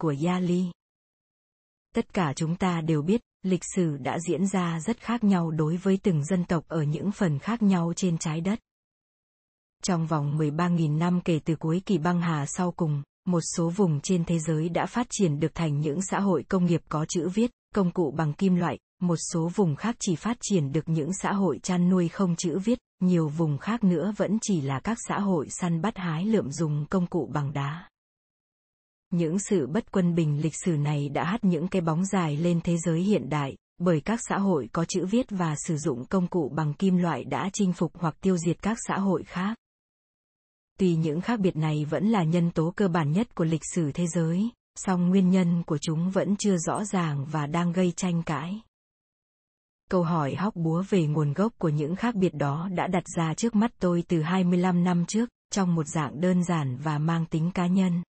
Của Yali. Tất cả chúng ta đều biết, lịch sử đã diễn ra rất khác nhau đối với từng dân tộc ở những phần khác nhau trên trái đất. Trong vòng 13.000 năm kể từ cuối kỳ băng hà sau cùng, một số vùng trên thế giới đã phát triển được thành những xã hội công nghiệp có chữ viết, công cụ bằng kim loại, một số vùng khác chỉ phát triển được những xã hội chăn nuôi không chữ viết, nhiều vùng khác nữa vẫn chỉ là các xã hội săn bắt hái lượm dùng công cụ bằng đá. Những sự bất quân bình lịch sử này đã hắt những cái bóng dài lên thế giới hiện đại, bởi các xã hội có chữ viết và sử dụng công cụ bằng kim loại đã chinh phục hoặc tiêu diệt các xã hội khác. Tuy những khác biệt này vẫn là nhân tố cơ bản nhất của lịch sử thế giới, song nguyên nhân của chúng vẫn chưa rõ ràng và đang gây tranh cãi. Câu hỏi hóc búa về nguồn gốc của những khác biệt đó đã đặt ra trước mắt tôi từ 25 năm trước, trong một dạng đơn giản và mang tính cá nhân.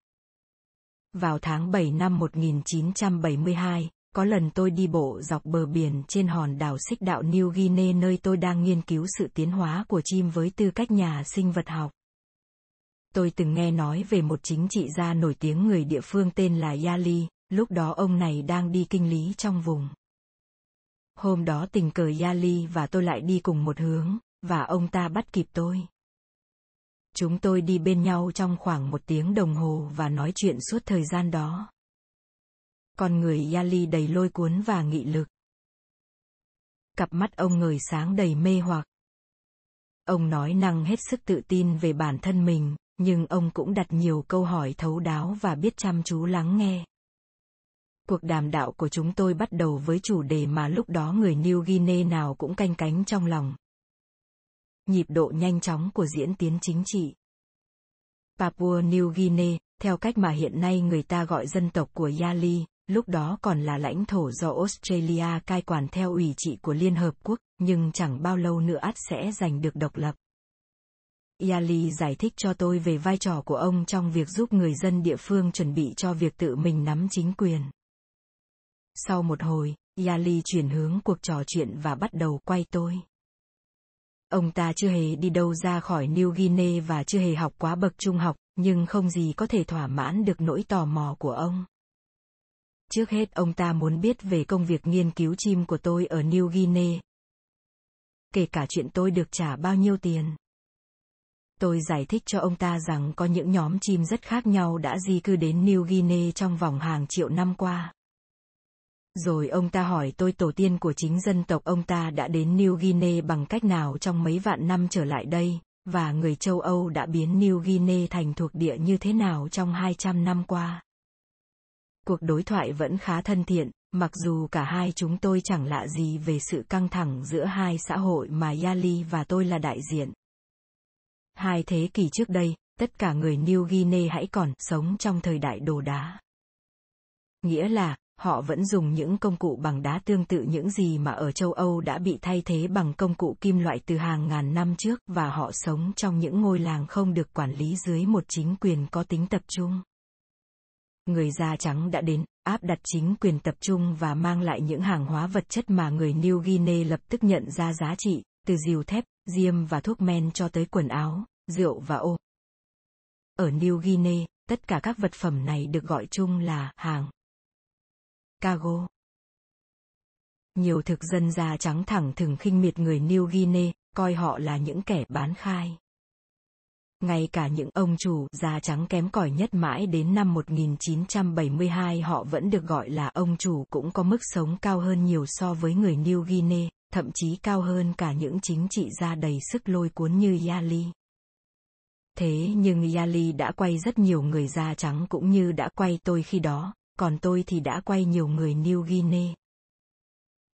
Vào tháng 7 năm 1972, có lần tôi đi bộ dọc bờ biển trên hòn đảo xích đạo New Guinea nơi tôi đang nghiên cứu sự tiến hóa của chim với tư cách nhà sinh vật học. Tôi từng nghe nói về một chính trị gia nổi tiếng người địa phương tên là Yali, lúc đó ông này đang đi kinh lý trong vùng. Hôm đó tình cờ Yali và tôi lại đi cùng một hướng, và ông ta bắt kịp tôi. Chúng tôi đi bên nhau trong khoảng một tiếng đồng hồ và nói chuyện suốt thời gian đó. Con người Yali đầy lôi cuốn và nghị lực. Cặp mắt ông ngời sáng đầy mê hoặc. Ông nói năng hết sức tự tin về bản thân mình, nhưng ông cũng đặt nhiều câu hỏi thấu đáo và biết chăm chú lắng nghe. Cuộc đàm đạo của chúng tôi bắt đầu với chủ đề mà lúc đó người New Guinea nào cũng canh cánh trong lòng. Nhịp độ nhanh chóng của diễn tiến chính trị. Papua New Guinea, theo cách mà hiện nay người ta gọi dân tộc của Yali, lúc đó còn là lãnh thổ do Australia cai quản theo ủy trị của Liên Hợp Quốc, nhưng chẳng bao lâu nữa ắt sẽ giành được độc lập. Yali giải thích cho tôi về vai trò của ông trong việc giúp người dân địa phương chuẩn bị cho việc tự mình nắm chính quyền. Sau một hồi, Yali chuyển hướng cuộc trò chuyện và bắt đầu quay tôi. Ông ta chưa hề đi đâu ra khỏi New Guinea và chưa hề học quá bậc trung học, nhưng không gì có thể thỏa mãn được nỗi tò mò của ông. Trước hết ông ta muốn biết về công việc nghiên cứu chim của tôi ở New Guinea. Kể cả chuyện tôi được trả bao nhiêu tiền. Tôi giải thích cho ông ta rằng có những nhóm chim rất khác nhau đã di cư đến New Guinea trong vòng hàng triệu năm qua. Rồi ông ta hỏi tôi tổ tiên của chính dân tộc ông ta đã đến New Guinea bằng cách nào trong mấy vạn năm trở lại đây, và người châu Âu đã biến New Guinea thành thuộc địa như thế nào trong 200 năm qua. Cuộc đối thoại vẫn khá thân thiện, mặc dù cả hai chúng tôi chẳng lạ gì về sự căng thẳng giữa hai xã hội mà Yali và tôi là đại diện. Hai thế kỷ trước đây, tất cả người New Guinea hãy còn sống trong thời đại đồ đá. Nghĩa là, họ vẫn dùng những công cụ bằng đá tương tự những gì mà ở châu Âu đã bị thay thế bằng công cụ kim loại từ hàng ngàn năm trước và họ sống trong những ngôi làng không được quản lý dưới một chính quyền có tính tập trung. Người da trắng đã đến, áp đặt chính quyền tập trung và mang lại những hàng hóa vật chất mà người New Guinea lập tức nhận ra giá trị, từ rìu thép, diêm và thuốc men cho tới quần áo, rượu và ô. Ở New Guinea, tất cả các vật phẩm này được gọi chung là hàng. Cargo. Nhiều thực dân da trắng thẳng thừng khinh miệt người New Guinea, coi họ là những kẻ bán khai. Ngay cả những ông chủ da trắng kém cỏi nhất mãi đến năm 1972 họ vẫn được gọi là ông chủ cũng có mức sống cao hơn nhiều so với người New Guinea, thậm chí cao hơn cả những chính trị gia đầy sức lôi cuốn như Yali. Thế nhưng Yali đã quay rất nhiều người da trắng cũng như đã quay tôi khi đó, còn tôi thì đã quay nhiều người New Guinea.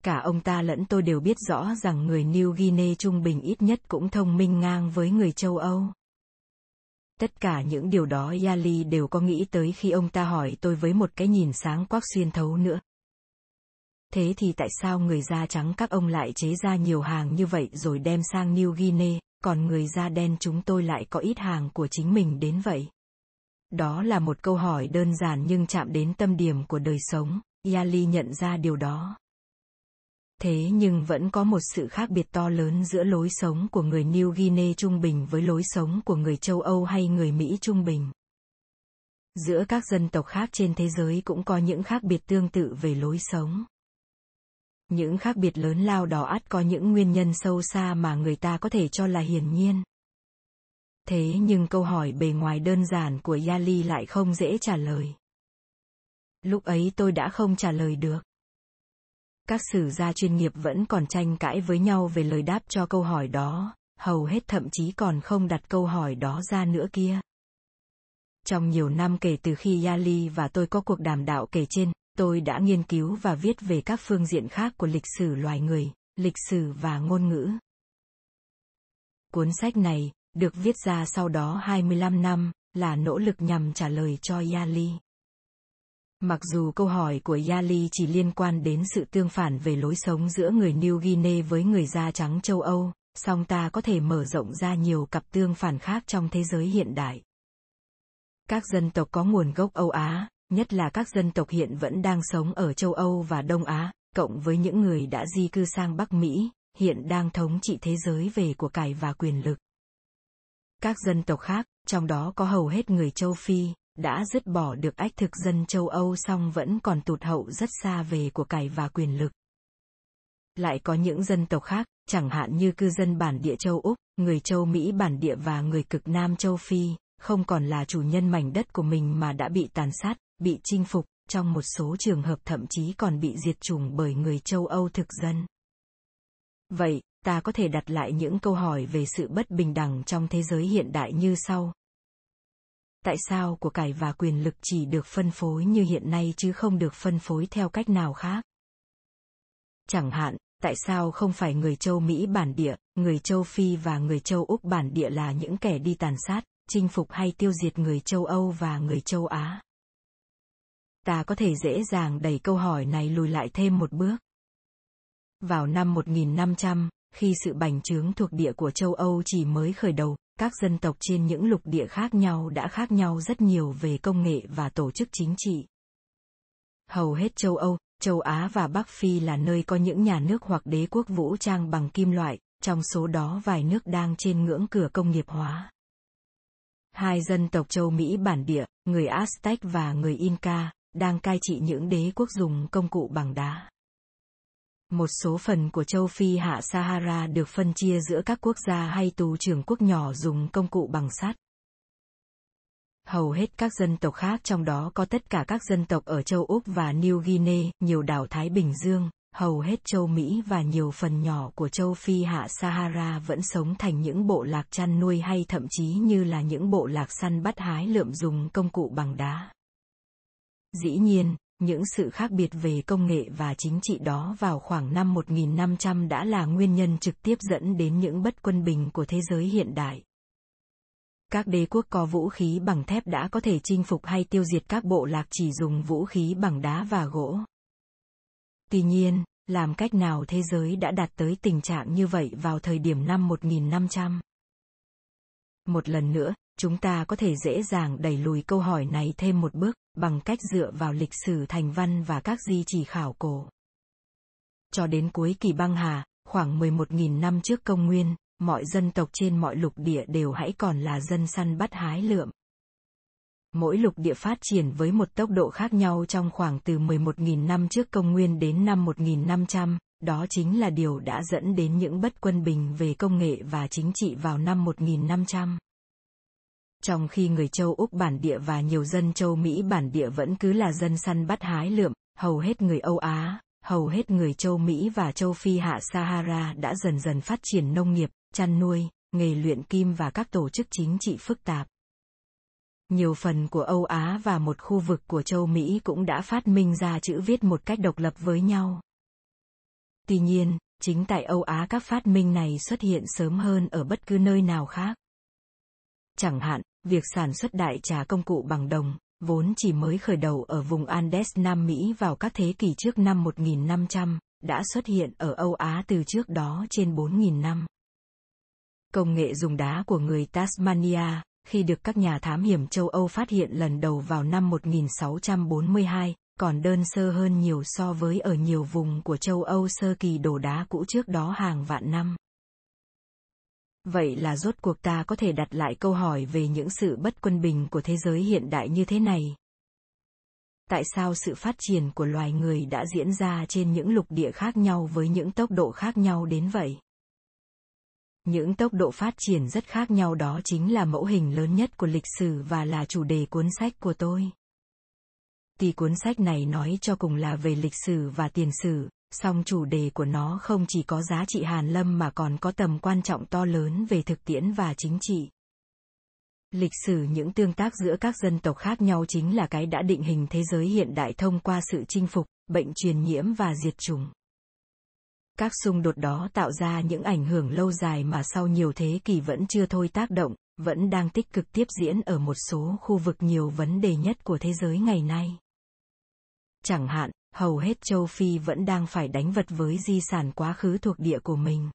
Cả ông ta lẫn tôi đều biết rõ rằng người New Guinea trung bình ít nhất cũng thông minh ngang với người châu Âu. Tất cả những điều đó Yali đều có nghĩ tới khi ông ta hỏi tôi với một cái nhìn sáng quắc xuyên thấu nữa. Thế thì tại sao người da trắng các ông lại chế ra nhiều hàng như vậy rồi đem sang New Guinea, còn người da đen chúng tôi lại có ít hàng của chính mình đến vậy? Đó là một câu hỏi đơn giản nhưng chạm đến tâm điểm của đời sống, Yali nhận ra điều đó. Thế nhưng vẫn có một sự khác biệt to lớn giữa lối sống của người New Guinea trung bình với lối sống của người châu Âu hay người Mỹ trung bình. Giữa các dân tộc khác trên thế giới cũng có những khác biệt tương tự về lối sống. Những khác biệt lớn lao đó ắt có những nguyên nhân sâu xa mà người ta có thể cho là hiển nhiên. Thế nhưng câu hỏi bề ngoài đơn giản của Yali lại không dễ trả lời. Lúc ấy tôi đã không trả lời được. Các sử gia chuyên nghiệp vẫn còn tranh cãi với nhau về lời đáp cho câu hỏi đó, hầu hết thậm chí còn không đặt câu hỏi đó ra nữa kia. Trong nhiều năm kể từ khi Yali và tôi có cuộc đàm đạo kể trên, tôi đã nghiên cứu và viết về các phương diện khác của lịch sử loài người, lịch sử và ngôn ngữ. Cuốn sách này, được viết ra sau đó 25 năm, là nỗ lực nhằm trả lời cho Yali. Mặc dù câu hỏi của Yali chỉ liên quan đến sự tương phản về lối sống giữa người New Guinea với người da trắng châu Âu, song ta có thể mở rộng ra nhiều cặp tương phản khác trong thế giới hiện đại. Các dân tộc có nguồn gốc Âu Á, nhất là các dân tộc hiện vẫn đang sống ở châu Âu và Đông Á, cộng với những người đã di cư sang Bắc Mỹ, hiện đang thống trị thế giới về của cải và quyền lực. Các dân tộc khác, trong đó có hầu hết người châu Phi, đã dứt bỏ được ách thực dân châu Âu song vẫn còn tụt hậu rất xa về của cải và quyền lực. Lại có những dân tộc khác, chẳng hạn như cư dân bản địa châu Úc, người châu Mỹ bản địa và người cực Nam châu Phi, không còn là chủ nhân mảnh đất của mình mà đã bị tàn sát, bị chinh phục, trong một số trường hợp thậm chí còn bị diệt chủng bởi người châu Âu thực dân. Vậy, ta có thể đặt lại những câu hỏi về sự bất bình đẳng trong thế giới hiện đại như sau. Tại sao của cải và quyền lực chỉ được phân phối như hiện nay chứ không được phân phối theo cách nào khác? Chẳng hạn, tại sao không phải người châu Mỹ bản địa, người châu Phi và người châu Úc bản địa là những kẻ đi tàn sát, chinh phục hay tiêu diệt người châu Âu và người châu Á? Ta có thể dễ dàng đẩy câu hỏi này lùi lại thêm một bước. Vào năm 1500, khi sự bành trướng thuộc địa của châu Âu chỉ mới khởi đầu, các dân tộc trên những lục địa khác nhau đã khác nhau rất nhiều về công nghệ và tổ chức chính trị. Hầu hết châu Âu, châu Á và Bắc Phi là nơi có những nhà nước hoặc đế quốc vũ trang bằng kim loại, trong số đó vài nước đang trên ngưỡng cửa công nghiệp hóa. Hai dân tộc châu Mỹ bản địa, người Aztec và người Inca, đang cai trị những đế quốc dùng công cụ bằng đá. Một số phần của châu Phi hạ Sahara được phân chia giữa các quốc gia hay tù trưởng quốc nhỏ dùng công cụ bằng sắt. Hầu hết các dân tộc khác trong đó có tất cả các dân tộc ở châu Úc và New Guinea, nhiều đảo Thái Bình Dương, hầu hết châu Mỹ và nhiều phần nhỏ của châu Phi hạ Sahara vẫn sống thành những bộ lạc chăn nuôi hay thậm chí như là những bộ lạc săn bắt hái lượm dùng công cụ bằng đá. Dĩ nhiên, những sự khác biệt về công nghệ và chính trị đó vào khoảng năm 1500 đã là nguyên nhân trực tiếp dẫn đến những bất quân bình của thế giới hiện đại. Các đế quốc có vũ khí bằng thép đã có thể chinh phục hay tiêu diệt các bộ lạc chỉ dùng vũ khí bằng đá và gỗ. Tuy nhiên, làm cách nào thế giới đã đạt tới tình trạng như vậy vào thời điểm năm 1500? Một lần nữa, chúng ta có thể dễ dàng đẩy lùi câu hỏi này thêm một bước, bằng cách dựa vào lịch sử thành văn và các di chỉ khảo cổ. Cho đến cuối kỳ băng hà, khoảng 11.000 năm trước công nguyên, mọi dân tộc trên mọi lục địa đều hãy còn là dân săn bắt hái lượm. Mỗi lục địa phát triển với một tốc độ khác nhau trong khoảng từ 11.000 năm trước công nguyên đến năm 1500, đó chính là điều đã dẫn đến những bất quân bình về công nghệ và chính trị vào năm 1500 trong khi người châu Úc bản địa và nhiều dân châu Mỹ bản địa vẫn cứ là dân săn bắt hái lượm, hầu hết người Âu Á, hầu hết người châu Mỹ và châu Phi hạ Sahara đã dần dần phát triển nông nghiệp, chăn nuôi, nghề luyện kim và các tổ chức chính trị phức tạp. Nhiều phần của Âu Á và một khu vực của châu Mỹ cũng đã phát minh ra chữ viết một cách độc lập với nhau. Tuy nhiên, chính tại Âu Á các phát minh này xuất hiện sớm hơn ở bất cứ nơi nào khác. Chẳng hạn, việc sản xuất đại trà công cụ bằng đồng, vốn chỉ mới khởi đầu ở vùng Andes Nam Mỹ vào các thế kỷ trước năm 1500, đã xuất hiện ở Âu Á từ trước đó trên 4.000 năm. Công nghệ dùng đá của người Tasmania, khi được các nhà thám hiểm châu Âu phát hiện lần đầu vào năm 1642, còn đơn sơ hơn nhiều so với ở nhiều vùng của châu Âu sơ kỳ đổ đá cũ trước đó hàng vạn năm. Vậy là rốt cuộc ta có thể đặt lại câu hỏi về những sự bất quân bình của thế giới hiện đại như thế này. Tại sao sự phát triển của loài người đã diễn ra trên những lục địa khác nhau với những tốc độ khác nhau đến vậy? Những tốc độ phát triển rất khác nhau đó chính là mẫu hình lớn nhất của lịch sử và là chủ đề cuốn sách của tôi. Tuy cuốn sách này nói cho cùng là về lịch sử và tiền sử, song chủ đề của nó không chỉ có giá trị hàn lâm mà còn có tầm quan trọng to lớn về thực tiễn và chính trị. Lịch sử những tương tác giữa các dân tộc khác nhau chính là cái đã định hình thế giới hiện đại thông qua sự chinh phục, bệnh truyền nhiễm và diệt chủng. Các xung đột đó tạo ra những ảnh hưởng lâu dài mà sau nhiều thế kỷ vẫn chưa thôi tác động, vẫn đang tích cực tiếp diễn ở một số khu vực nhiều vấn đề nhất của thế giới ngày nay. Chẳng hạn, hầu hết châu Phi vẫn đang phải đánh vật với di sản quá khứ thuộc địa của mình.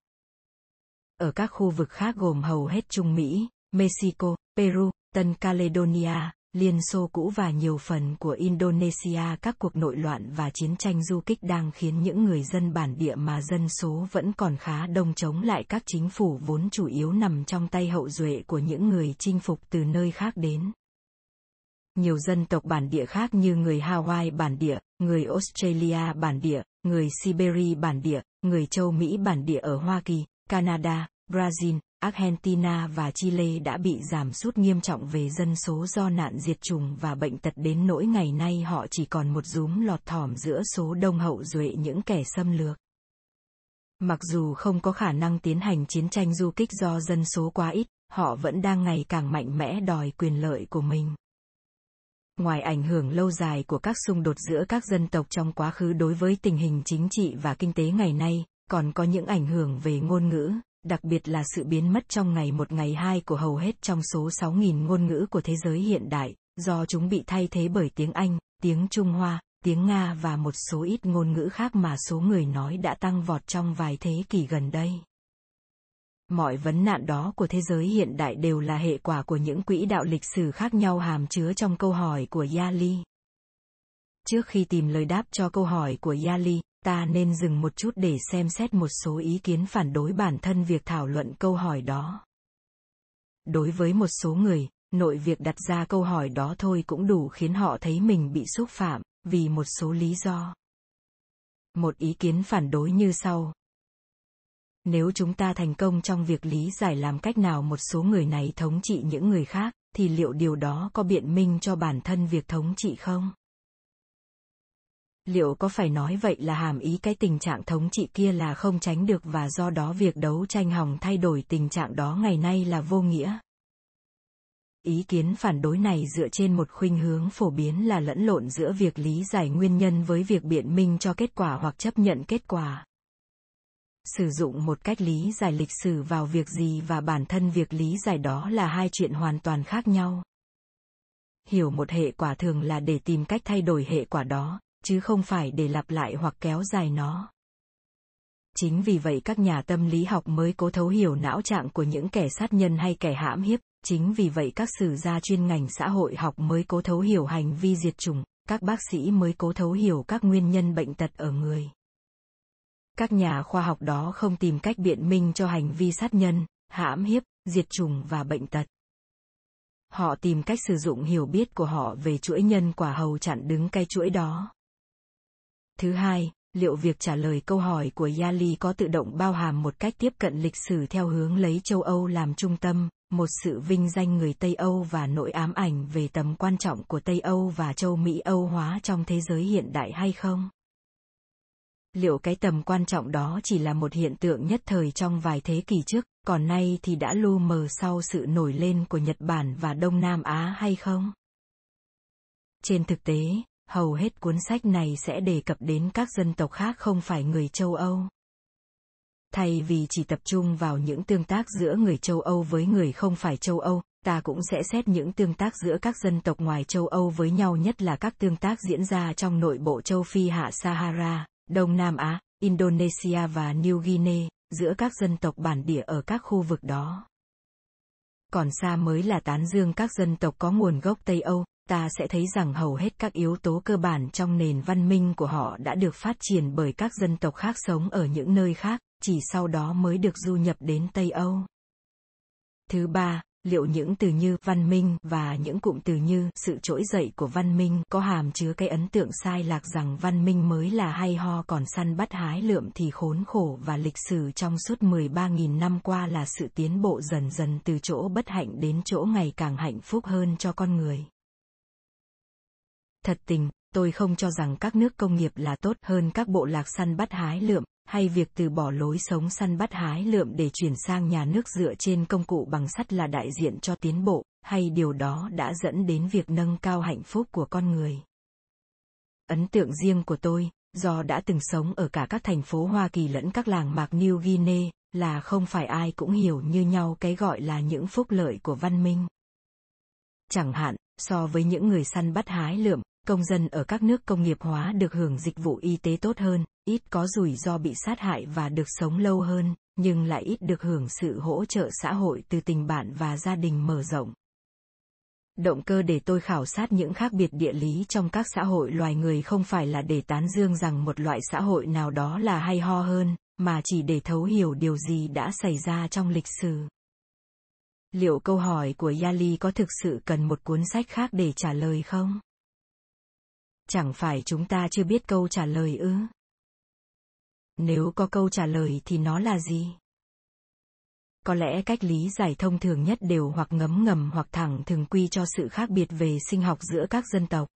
Ở các khu vực khác gồm hầu hết Trung Mỹ, Mexico, Peru, Tân Caledonia, Liên Xô cũ và nhiều phần của Indonesia các cuộc nội loạn và chiến tranh du kích đang khiến những người dân bản địa mà dân số vẫn còn khá đông chống lại các chính phủ vốn chủ yếu nằm trong tay hậu duệ của những người chinh phục từ nơi khác đến. Nhiều dân tộc bản địa khác như người Hawaii bản địa, người Australia bản địa, người Siberia bản địa, người châu Mỹ bản địa ở Hoa Kỳ, Canada, Brazil, Argentina và Chile đã bị giảm sút nghiêm trọng về dân số do nạn diệt chủng và bệnh tật đến nỗi ngày nay họ chỉ còn một rúm lọt thỏm giữa số đông hậu duệ những kẻ xâm lược. Mặc dù không có khả năng tiến hành chiến tranh du kích do dân số quá ít, họ vẫn đang ngày càng mạnh mẽ đòi quyền lợi của mình. Ngoài ảnh hưởng lâu dài của các xung đột giữa các dân tộc trong quá khứ đối với tình hình chính trị và kinh tế ngày nay, còn có những ảnh hưởng về ngôn ngữ, đặc biệt là sự biến mất trong ngày một ngày hai của hầu hết trong số 6.000 ngôn ngữ của thế giới hiện đại, do chúng bị thay thế bởi tiếng Anh, tiếng Trung Hoa, tiếng Nga và một số ít ngôn ngữ khác mà số người nói đã tăng vọt trong vài thế kỷ gần đây. Mọi vấn nạn đó của thế giới hiện đại đều là hệ quả của những quỹ đạo lịch sử khác nhau hàm chứa trong câu hỏi của Yali. Trước khi tìm lời đáp cho câu hỏi của Yali, ta nên dừng một chút để xem xét một số ý kiến phản đối bản thân việc thảo luận câu hỏi đó. Đối với một số người nội việc đặt ra câu hỏi đó thôi cũng đủ khiến họ thấy mình bị xúc phạm vì một số lý do. Một ý kiến phản đối như sau nếu chúng ta thành công trong việc lý giải làm cách nào một số người này thống trị những người khác, thì liệu điều đó có biện minh cho bản thân việc thống trị không? Liệu có phải nói vậy là hàm ý cái tình trạng thống trị kia là không tránh được và do đó việc đấu tranh hòng thay đổi tình trạng đó ngày nay là vô nghĩa? Ý kiến phản đối này dựa trên một khuynh hướng phổ biến là lẫn lộn giữa việc lý giải nguyên nhân với việc biện minh cho kết quả hoặc chấp nhận kết quả sử dụng một cách lý giải lịch sử vào việc gì và bản thân việc lý giải đó là hai chuyện hoàn toàn khác nhau. Hiểu một hệ quả thường là để tìm cách thay đổi hệ quả đó, chứ không phải để lặp lại hoặc kéo dài nó. Chính vì vậy các nhà tâm lý học mới cố thấu hiểu não trạng của những kẻ sát nhân hay kẻ hãm hiếp. Chính vì vậy các sử gia chuyên ngành xã hội học mới cố thấu hiểu hành vi diệt chủng. Các bác sĩ mới cố thấu hiểu các nguyên nhân bệnh tật ở người các nhà khoa học đó không tìm cách biện minh cho hành vi sát nhân hãm hiếp diệt chủng và bệnh tật họ tìm cách sử dụng hiểu biết của họ về chuỗi nhân quả hầu chặn đứng cái chuỗi đó Thứ hai, liệu việc trả lời câu hỏi của Yali có tự động bao hàm một cách tiếp cận lịch sử theo hướng lấy châu Âu làm trung tâm, một sự vinh danh người Tây Âu và nỗi ám ảnh về tầm quan trọng của Tây Âu và châu Mỹ Âu hóa trong thế giới hiện đại hay không? Liệu cái tầm quan trọng đó chỉ là một hiện tượng nhất thời trong vài thế kỷ trước, còn nay thì đã lu mờ sau sự nổi lên của Nhật Bản và Đông Nam Á hay không? Trên thực tế, hầu hết cuốn sách này sẽ đề cập đến các dân tộc khác không phải người châu Âu. Thay vì chỉ tập trung vào những tương tác giữa người châu Âu với người không phải châu Âu, ta cũng sẽ xét những tương tác giữa các dân tộc ngoài châu Âu với nhau nhất là các tương tác diễn ra trong nội bộ châu Phi hạ Sahara, Đông Nam Á, Indonesia và New Guinea, giữa các dân tộc bản địa ở các khu vực đó. Còn xa mới là tán dương các dân tộc có nguồn gốc Tây Âu, ta sẽ thấy rằng hầu hết các yếu tố cơ bản trong nền văn minh của họ đã được phát triển bởi các dân tộc khác sống ở những nơi khác chỉ sau đó mới được du nhập đến tây âu Thứ ba, liệu những từ như văn minh và những cụm từ như sự trỗi dậy của văn minh có hàm chứa cái ấn tượng sai lạc rằng văn minh mới là hay ho còn săn bắt hái lượm thì khốn khổ và lịch sử trong suốt 13.000 năm qua là sự tiến bộ dần dần từ chỗ bất hạnh đến chỗ ngày càng hạnh phúc hơn cho con người. Thật tình, tôi không cho rằng các nước công nghiệp là tốt hơn các bộ lạc săn bắt hái lượm, hay việc từ bỏ lối sống săn bắt hái lượm để chuyển sang nhà nước dựa trên công cụ bằng sắt là đại diện cho tiến bộ, hay điều đó đã dẫn đến việc nâng cao hạnh phúc của con người. Ấn tượng riêng của tôi, do đã từng sống ở cả các thành phố Hoa Kỳ lẫn các làng mạc New Guinea, là không phải ai cũng hiểu như nhau cái gọi là những phúc lợi của văn minh. Chẳng hạn, so với những người săn bắt hái lượm, công dân ở các nước công nghiệp hóa được hưởng dịch vụ y tế tốt hơn, ít có rủi ro bị sát hại và được sống lâu hơn, nhưng lại ít được hưởng sự hỗ trợ xã hội từ tình bạn và gia đình mở rộng. Động cơ để tôi khảo sát những khác biệt địa lý trong các xã hội loài người không phải là để tán dương rằng một loại xã hội nào đó là hay ho hơn, mà chỉ để thấu hiểu điều gì đã xảy ra trong lịch sử. Liệu câu hỏi của Yali có thực sự cần một cuốn sách khác để trả lời không? Chẳng phải chúng ta chưa biết câu trả lời ư? Nếu có câu trả lời thì nó là gì? Có lẽ cách lý giải thông thường nhất đều hoặc ngấm ngầm hoặc thẳng thường quy cho sự khác biệt về sinh học giữa các dân tộc.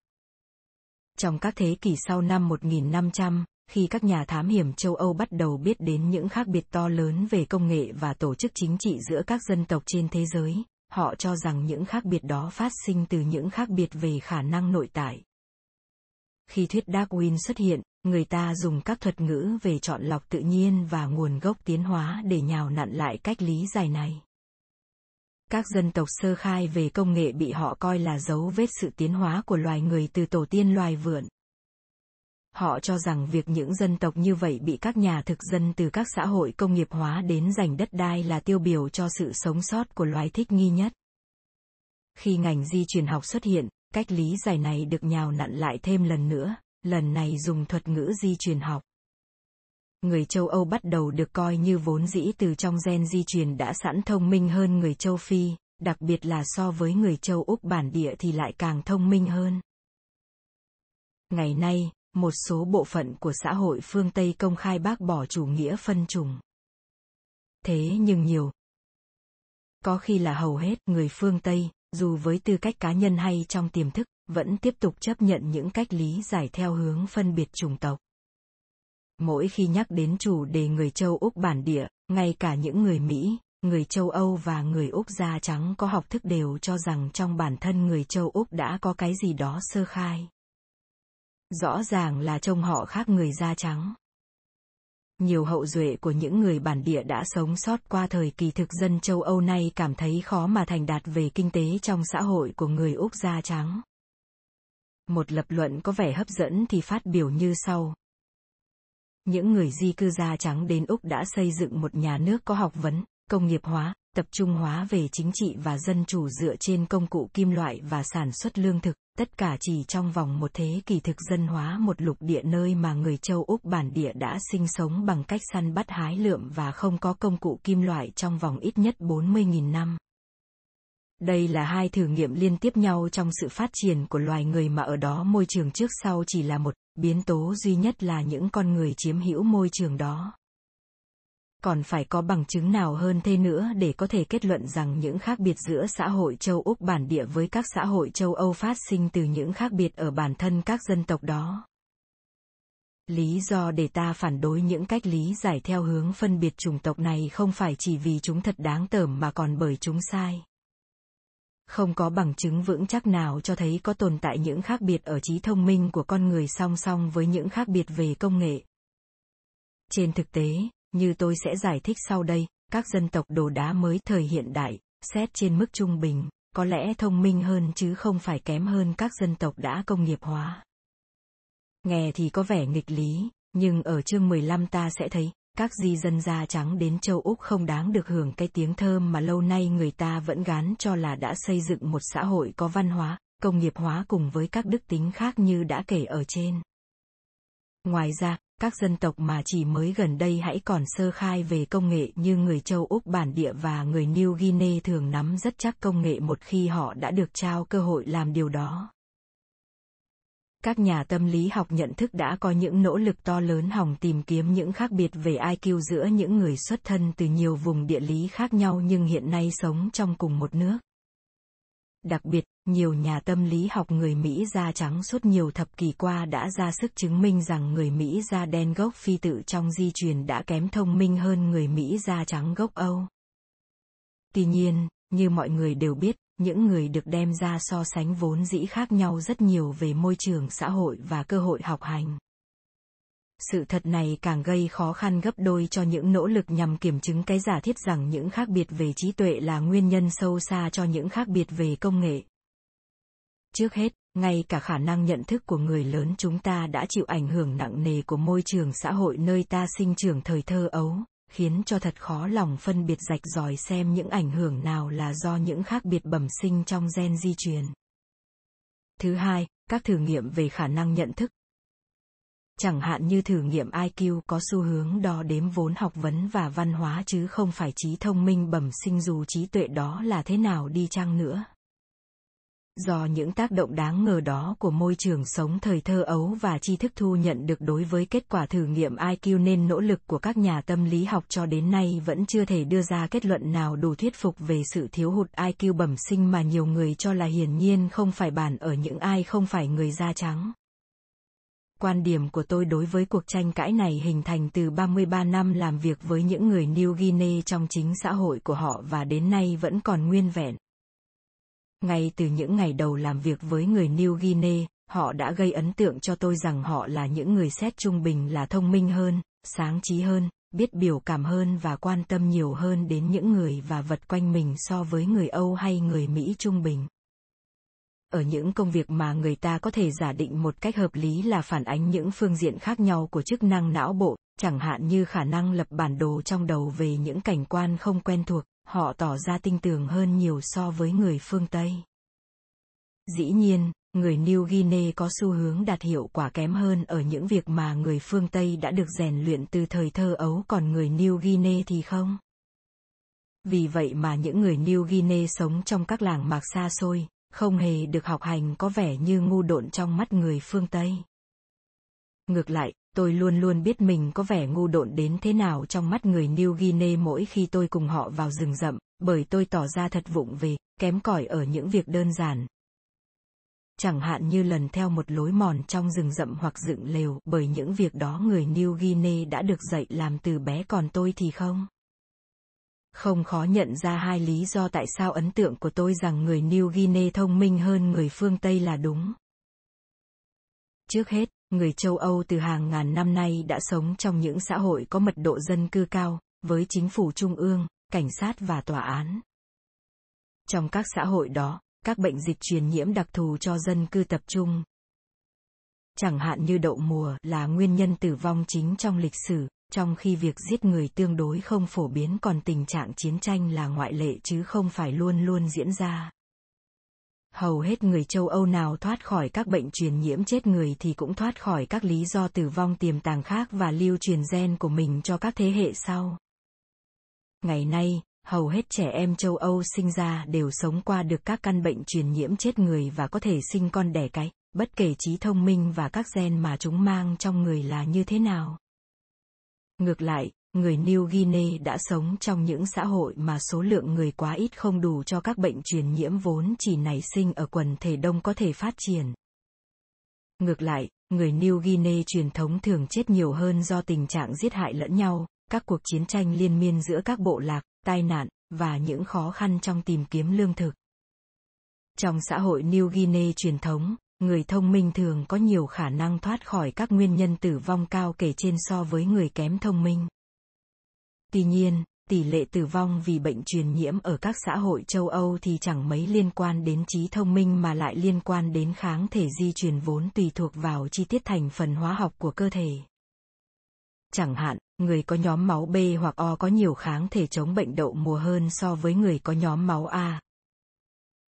Trong các thế kỷ sau năm 1500, khi các nhà thám hiểm châu Âu bắt đầu biết đến những khác biệt to lớn về công nghệ và tổ chức chính trị giữa các dân tộc trên thế giới, họ cho rằng những khác biệt đó phát sinh từ những khác biệt về khả năng nội tại. Khi thuyết Darwin xuất hiện, người ta dùng các thuật ngữ về chọn lọc tự nhiên và nguồn gốc tiến hóa để nhào nặn lại cách lý giải này. Các dân tộc sơ khai về công nghệ bị họ coi là dấu vết sự tiến hóa của loài người từ tổ tiên loài vượn. Họ cho rằng việc những dân tộc như vậy bị các nhà thực dân từ các xã hội công nghiệp hóa đến giành đất đai là tiêu biểu cho sự sống sót của loài thích nghi nhất. Khi ngành di truyền học xuất hiện, Cách lý giải này được nhào nặn lại thêm lần nữa, lần này dùng thuật ngữ di truyền học. Người châu Âu bắt đầu được coi như vốn dĩ từ trong gen di truyền đã sẵn thông minh hơn người châu Phi, đặc biệt là so với người châu Úc bản địa thì lại càng thông minh hơn. Ngày nay, một số bộ phận của xã hội phương Tây công khai bác bỏ chủ nghĩa phân chủng. Thế nhưng nhiều, có khi là hầu hết người phương Tây, dù với tư cách cá nhân hay trong tiềm thức, vẫn tiếp tục chấp nhận những cách lý giải theo hướng phân biệt chủng tộc. Mỗi khi nhắc đến chủ đề người châu Úc bản địa, ngay cả những người Mỹ, người châu Âu và người Úc da trắng có học thức đều cho rằng trong bản thân người châu Úc đã có cái gì đó sơ khai. Rõ ràng là trông họ khác người da trắng. Nhiều hậu duệ của những người bản địa đã sống sót qua thời kỳ thực dân châu Âu nay cảm thấy khó mà thành đạt về kinh tế trong xã hội của người Úc da trắng. Một lập luận có vẻ hấp dẫn thì phát biểu như sau. Những người di cư da trắng đến Úc đã xây dựng một nhà nước có học vấn, công nghiệp hóa, tập trung hóa về chính trị và dân chủ dựa trên công cụ kim loại và sản xuất lương thực, tất cả chỉ trong vòng một thế kỷ thực dân hóa một lục địa nơi mà người châu Úc bản địa đã sinh sống bằng cách săn bắt hái lượm và không có công cụ kim loại trong vòng ít nhất 40.000 năm. Đây là hai thử nghiệm liên tiếp nhau trong sự phát triển của loài người mà ở đó môi trường trước sau chỉ là một, biến tố duy nhất là những con người chiếm hữu môi trường đó còn phải có bằng chứng nào hơn thế nữa để có thể kết luận rằng những khác biệt giữa xã hội châu Úc bản địa với các xã hội châu Âu phát sinh từ những khác biệt ở bản thân các dân tộc đó. Lý do để ta phản đối những cách lý giải theo hướng phân biệt chủng tộc này không phải chỉ vì chúng thật đáng tởm mà còn bởi chúng sai. Không có bằng chứng vững chắc nào cho thấy có tồn tại những khác biệt ở trí thông minh của con người song song với những khác biệt về công nghệ. Trên thực tế, như tôi sẽ giải thích sau đây, các dân tộc đồ đá mới thời hiện đại, xét trên mức trung bình, có lẽ thông minh hơn chứ không phải kém hơn các dân tộc đã công nghiệp hóa. Nghe thì có vẻ nghịch lý, nhưng ở chương 15 ta sẽ thấy, các di dân da trắng đến châu Úc không đáng được hưởng cái tiếng thơm mà lâu nay người ta vẫn gán cho là đã xây dựng một xã hội có văn hóa, công nghiệp hóa cùng với các đức tính khác như đã kể ở trên. Ngoài ra, các dân tộc mà chỉ mới gần đây hãy còn sơ khai về công nghệ như người châu Úc bản địa và người New Guinea thường nắm rất chắc công nghệ một khi họ đã được trao cơ hội làm điều đó. Các nhà tâm lý học nhận thức đã có những nỗ lực to lớn hòng tìm kiếm những khác biệt về IQ giữa những người xuất thân từ nhiều vùng địa lý khác nhau nhưng hiện nay sống trong cùng một nước. Đặc biệt, nhiều nhà tâm lý học người Mỹ da trắng suốt nhiều thập kỷ qua đã ra sức chứng minh rằng người Mỹ da đen gốc phi tự trong di truyền đã kém thông minh hơn người Mỹ da trắng gốc Âu. Tuy nhiên, như mọi người đều biết, những người được đem ra so sánh vốn dĩ khác nhau rất nhiều về môi trường xã hội và cơ hội học hành sự thật này càng gây khó khăn gấp đôi cho những nỗ lực nhằm kiểm chứng cái giả thiết rằng những khác biệt về trí tuệ là nguyên nhân sâu xa cho những khác biệt về công nghệ trước hết ngay cả khả năng nhận thức của người lớn chúng ta đã chịu ảnh hưởng nặng nề của môi trường xã hội nơi ta sinh trưởng thời thơ ấu khiến cho thật khó lòng phân biệt rạch ròi xem những ảnh hưởng nào là do những khác biệt bẩm sinh trong gen di truyền. Thứ hai, các thử nghiệm về khả năng nhận thức. Chẳng hạn như thử nghiệm IQ có xu hướng đo đếm vốn học vấn và văn hóa chứ không phải trí thông minh bẩm sinh dù trí tuệ đó là thế nào đi chăng nữa. Do những tác động đáng ngờ đó của môi trường sống thời thơ ấu và tri thức thu nhận được đối với kết quả thử nghiệm IQ nên nỗ lực của các nhà tâm lý học cho đến nay vẫn chưa thể đưa ra kết luận nào đủ thuyết phục về sự thiếu hụt IQ bẩm sinh mà nhiều người cho là hiển nhiên không phải bản ở những ai không phải người da trắng. Quan điểm của tôi đối với cuộc tranh cãi này hình thành từ 33 năm làm việc với những người New Guinea trong chính xã hội của họ và đến nay vẫn còn nguyên vẹn. Ngay từ những ngày đầu làm việc với người New Guinea, họ đã gây ấn tượng cho tôi rằng họ là những người xét trung bình là thông minh hơn, sáng trí hơn, biết biểu cảm hơn và quan tâm nhiều hơn đến những người và vật quanh mình so với người Âu hay người Mỹ trung bình. Ở những công việc mà người ta có thể giả định một cách hợp lý là phản ánh những phương diện khác nhau của chức năng não bộ, chẳng hạn như khả năng lập bản đồ trong đầu về những cảnh quan không quen thuộc, họ tỏ ra tinh tường hơn nhiều so với người phương Tây. Dĩ nhiên, người New Guinea có xu hướng đạt hiệu quả kém hơn ở những việc mà người phương Tây đã được rèn luyện từ thời thơ ấu còn người New Guinea thì không. Vì vậy mà những người New Guinea sống trong các làng mạc xa xôi, không hề được học hành có vẻ như ngu độn trong mắt người phương Tây. Ngược lại, tôi luôn luôn biết mình có vẻ ngu độn đến thế nào trong mắt người New Guinea mỗi khi tôi cùng họ vào rừng rậm, bởi tôi tỏ ra thật vụng về, kém cỏi ở những việc đơn giản. Chẳng hạn như lần theo một lối mòn trong rừng rậm hoặc dựng lều, bởi những việc đó người New Guinea đã được dạy làm từ bé còn tôi thì không. Không khó nhận ra hai lý do tại sao ấn tượng của tôi rằng người New Guinea thông minh hơn người phương Tây là đúng. Trước hết, người châu Âu từ hàng ngàn năm nay đã sống trong những xã hội có mật độ dân cư cao, với chính phủ trung ương, cảnh sát và tòa án. Trong các xã hội đó, các bệnh dịch truyền nhiễm đặc thù cho dân cư tập trung. Chẳng hạn như đậu mùa là nguyên nhân tử vong chính trong lịch sử, trong khi việc giết người tương đối không phổ biến còn tình trạng chiến tranh là ngoại lệ chứ không phải luôn luôn diễn ra hầu hết người châu Âu nào thoát khỏi các bệnh truyền nhiễm chết người thì cũng thoát khỏi các lý do tử vong tiềm tàng khác và lưu truyền gen của mình cho các thế hệ sau. Ngày nay, hầu hết trẻ em châu Âu sinh ra đều sống qua được các căn bệnh truyền nhiễm chết người và có thể sinh con đẻ cái, bất kể trí thông minh và các gen mà chúng mang trong người là như thế nào. Ngược lại, người New Guinea đã sống trong những xã hội mà số lượng người quá ít không đủ cho các bệnh truyền nhiễm vốn chỉ nảy sinh ở quần thể đông có thể phát triển. Ngược lại, người New Guinea truyền thống thường chết nhiều hơn do tình trạng giết hại lẫn nhau, các cuộc chiến tranh liên miên giữa các bộ lạc, tai nạn, và những khó khăn trong tìm kiếm lương thực. Trong xã hội New Guinea truyền thống, người thông minh thường có nhiều khả năng thoát khỏi các nguyên nhân tử vong cao kể trên so với người kém thông minh. Tuy nhiên, tỷ lệ tử vong vì bệnh truyền nhiễm ở các xã hội châu Âu thì chẳng mấy liên quan đến trí thông minh mà lại liên quan đến kháng thể di truyền vốn tùy thuộc vào chi tiết thành phần hóa học của cơ thể. Chẳng hạn, người có nhóm máu B hoặc O có nhiều kháng thể chống bệnh đậu mùa hơn so với người có nhóm máu A.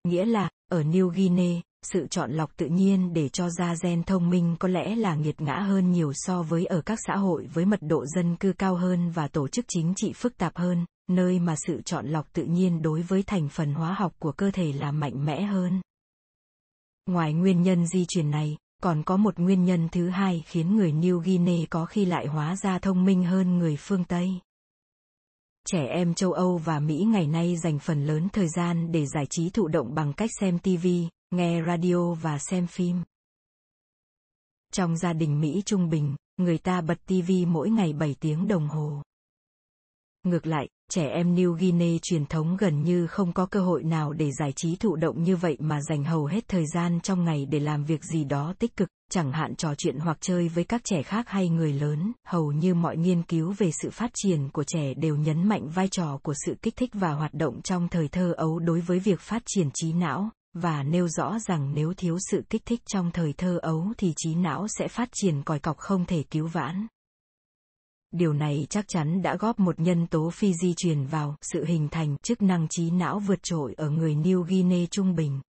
Nghĩa là, ở New Guinea, sự chọn lọc tự nhiên để cho ra gen thông minh có lẽ là nghiệt ngã hơn nhiều so với ở các xã hội với mật độ dân cư cao hơn và tổ chức chính trị phức tạp hơn, nơi mà sự chọn lọc tự nhiên đối với thành phần hóa học của cơ thể là mạnh mẽ hơn. Ngoài nguyên nhân di truyền này, còn có một nguyên nhân thứ hai khiến người New Guinea có khi lại hóa ra thông minh hơn người phương Tây. Trẻ em châu Âu và Mỹ ngày nay dành phần lớn thời gian để giải trí thụ động bằng cách xem TV, nghe radio và xem phim. Trong gia đình Mỹ trung bình, người ta bật TV mỗi ngày 7 tiếng đồng hồ. Ngược lại, trẻ em New Guinea truyền thống gần như không có cơ hội nào để giải trí thụ động như vậy mà dành hầu hết thời gian trong ngày để làm việc gì đó tích cực, chẳng hạn trò chuyện hoặc chơi với các trẻ khác hay người lớn. Hầu như mọi nghiên cứu về sự phát triển của trẻ đều nhấn mạnh vai trò của sự kích thích và hoạt động trong thời thơ ấu đối với việc phát triển trí não, và nêu rõ rằng nếu thiếu sự kích thích trong thời thơ ấu thì trí não sẽ phát triển còi cọc không thể cứu vãn điều này chắc chắn đã góp một nhân tố phi di truyền vào sự hình thành chức năng trí não vượt trội ở người New Guinea trung bình.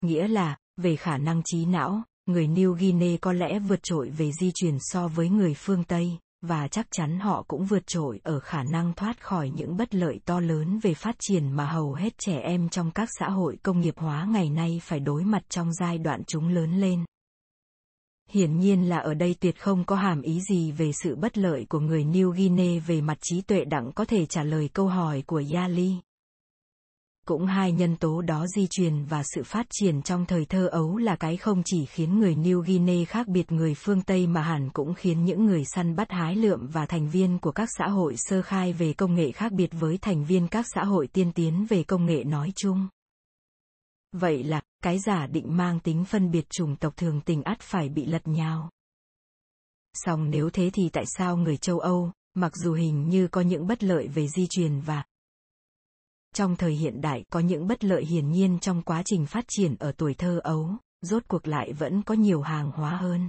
Nghĩa là, về khả năng trí não, người New Guinea có lẽ vượt trội về di truyền so với người phương Tây, và chắc chắn họ cũng vượt trội ở khả năng thoát khỏi những bất lợi to lớn về phát triển mà hầu hết trẻ em trong các xã hội công nghiệp hóa ngày nay phải đối mặt trong giai đoạn chúng lớn lên. Hiển nhiên là ở đây tuyệt không có hàm ý gì về sự bất lợi của người New Guinea về mặt trí tuệ đặng có thể trả lời câu hỏi của Yali. Cũng hai nhân tố đó di truyền và sự phát triển trong thời thơ ấu là cái không chỉ khiến người New Guinea khác biệt người phương Tây mà hẳn cũng khiến những người săn bắt hái lượm và thành viên của các xã hội sơ khai về công nghệ khác biệt với thành viên các xã hội tiên tiến về công nghệ nói chung. Vậy là, cái giả định mang tính phân biệt chủng tộc thường tình ắt phải bị lật nhào. Song nếu thế thì tại sao người châu Âu, mặc dù hình như có những bất lợi về di truyền và trong thời hiện đại có những bất lợi hiển nhiên trong quá trình phát triển ở tuổi thơ ấu, rốt cuộc lại vẫn có nhiều hàng hóa hơn.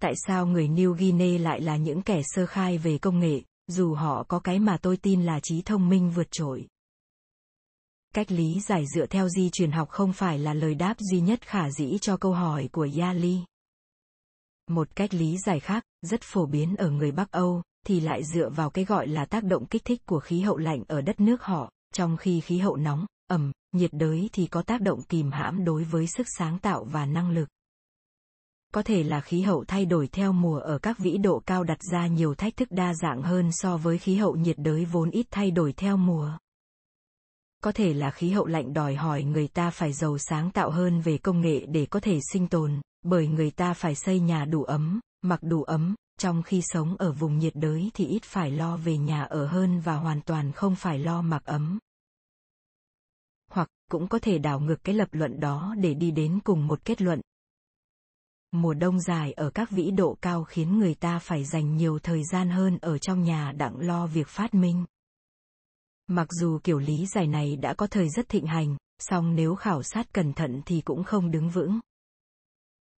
Tại sao người New Guinea lại là những kẻ sơ khai về công nghệ, dù họ có cái mà tôi tin là trí thông minh vượt trội? Cách lý giải dựa theo di truyền học không phải là lời đáp duy nhất khả dĩ cho câu hỏi của Yali. Một cách lý giải khác, rất phổ biến ở người Bắc Âu, thì lại dựa vào cái gọi là tác động kích thích của khí hậu lạnh ở đất nước họ, trong khi khí hậu nóng, ẩm, nhiệt đới thì có tác động kìm hãm đối với sức sáng tạo và năng lực. Có thể là khí hậu thay đổi theo mùa ở các vĩ độ cao đặt ra nhiều thách thức đa dạng hơn so với khí hậu nhiệt đới vốn ít thay đổi theo mùa. Có thể là khí hậu lạnh đòi hỏi người ta phải giàu sáng tạo hơn về công nghệ để có thể sinh tồn, bởi người ta phải xây nhà đủ ấm, mặc đủ ấm, trong khi sống ở vùng nhiệt đới thì ít phải lo về nhà ở hơn và hoàn toàn không phải lo mặc ấm. Hoặc, cũng có thể đảo ngược cái lập luận đó để đi đến cùng một kết luận. Mùa đông dài ở các vĩ độ cao khiến người ta phải dành nhiều thời gian hơn ở trong nhà đặng lo việc phát minh. Mặc dù kiểu lý giải này đã có thời rất thịnh hành, song nếu khảo sát cẩn thận thì cũng không đứng vững.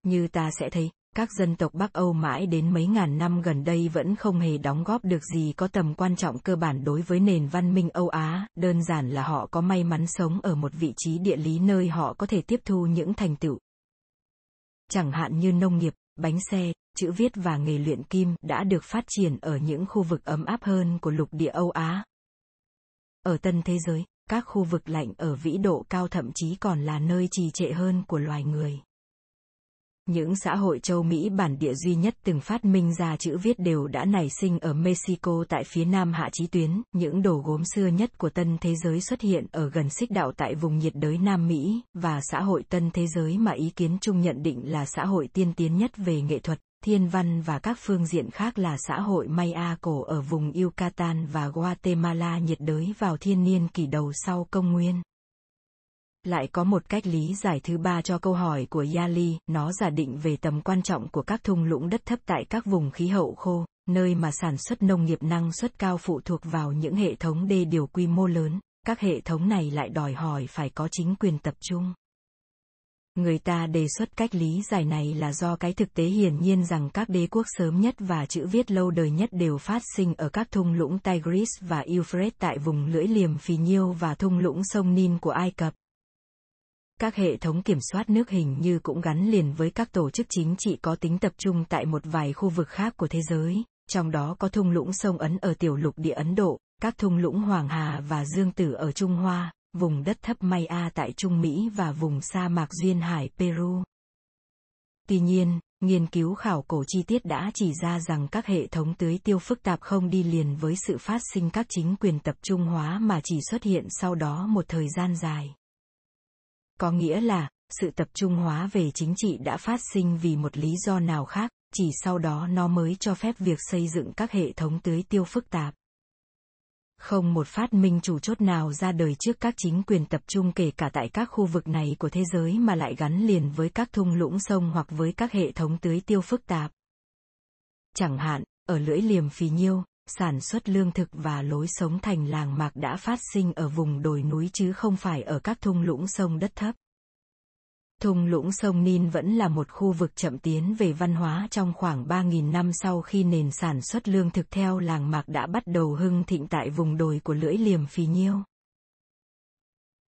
Như ta sẽ thấy, các dân tộc Bắc Âu mãi đến mấy ngàn năm gần đây vẫn không hề đóng góp được gì có tầm quan trọng cơ bản đối với nền văn minh Âu Á, đơn giản là họ có may mắn sống ở một vị trí địa lý nơi họ có thể tiếp thu những thành tựu. Chẳng hạn như nông nghiệp, bánh xe, chữ viết và nghề luyện kim đã được phát triển ở những khu vực ấm áp hơn của lục địa Âu Á, ở tân thế giới, các khu vực lạnh ở vĩ độ cao thậm chí còn là nơi trì trệ hơn của loài người. Những xã hội châu Mỹ bản địa duy nhất từng phát minh ra chữ viết đều đã nảy sinh ở Mexico tại phía nam hạ chí tuyến, những đồ gốm xưa nhất của tân thế giới xuất hiện ở gần xích đạo tại vùng nhiệt đới Nam Mỹ, và xã hội tân thế giới mà ý kiến chung nhận định là xã hội tiên tiến nhất về nghệ thuật, thiên văn và các phương diện khác là xã hội Maya cổ ở vùng Yucatan và Guatemala nhiệt đới vào thiên niên kỷ đầu sau công nguyên. Lại có một cách lý giải thứ ba cho câu hỏi của Yali, nó giả định về tầm quan trọng của các thung lũng đất thấp tại các vùng khí hậu khô, nơi mà sản xuất nông nghiệp năng suất cao phụ thuộc vào những hệ thống đê điều quy mô lớn, các hệ thống này lại đòi hỏi phải có chính quyền tập trung. Người ta đề xuất cách lý giải này là do cái thực tế hiển nhiên rằng các đế quốc sớm nhất và chữ viết lâu đời nhất đều phát sinh ở các thung lũng Tigris và Euphrates tại vùng lưỡi liềm phì nhiêu và thung lũng sông Nin của Ai Cập. Các hệ thống kiểm soát nước hình như cũng gắn liền với các tổ chức chính trị có tính tập trung tại một vài khu vực khác của thế giới, trong đó có thung lũng sông Ấn ở tiểu lục địa Ấn Độ, các thung lũng Hoàng Hà và Dương Tử ở Trung Hoa, vùng đất thấp Maya tại Trung Mỹ và vùng sa mạc duyên hải Peru. Tuy nhiên, nghiên cứu khảo cổ chi tiết đã chỉ ra rằng các hệ thống tưới tiêu phức tạp không đi liền với sự phát sinh các chính quyền tập trung hóa mà chỉ xuất hiện sau đó một thời gian dài. Có nghĩa là, sự tập trung hóa về chính trị đã phát sinh vì một lý do nào khác, chỉ sau đó nó mới cho phép việc xây dựng các hệ thống tưới tiêu phức tạp. Không một phát minh chủ chốt nào ra đời trước các chính quyền tập trung kể cả tại các khu vực này của thế giới mà lại gắn liền với các thung lũng sông hoặc với các hệ thống tưới tiêu phức tạp. Chẳng hạn, ở lưỡi liềm phì nhiêu, sản xuất lương thực và lối sống thành làng mạc đã phát sinh ở vùng đồi núi chứ không phải ở các thung lũng sông đất thấp. Thung lũng sông Nin vẫn là một khu vực chậm tiến về văn hóa trong khoảng 3.000 năm sau khi nền sản xuất lương thực theo làng mạc đã bắt đầu hưng thịnh tại vùng đồi của lưỡi liềm phì nhiêu.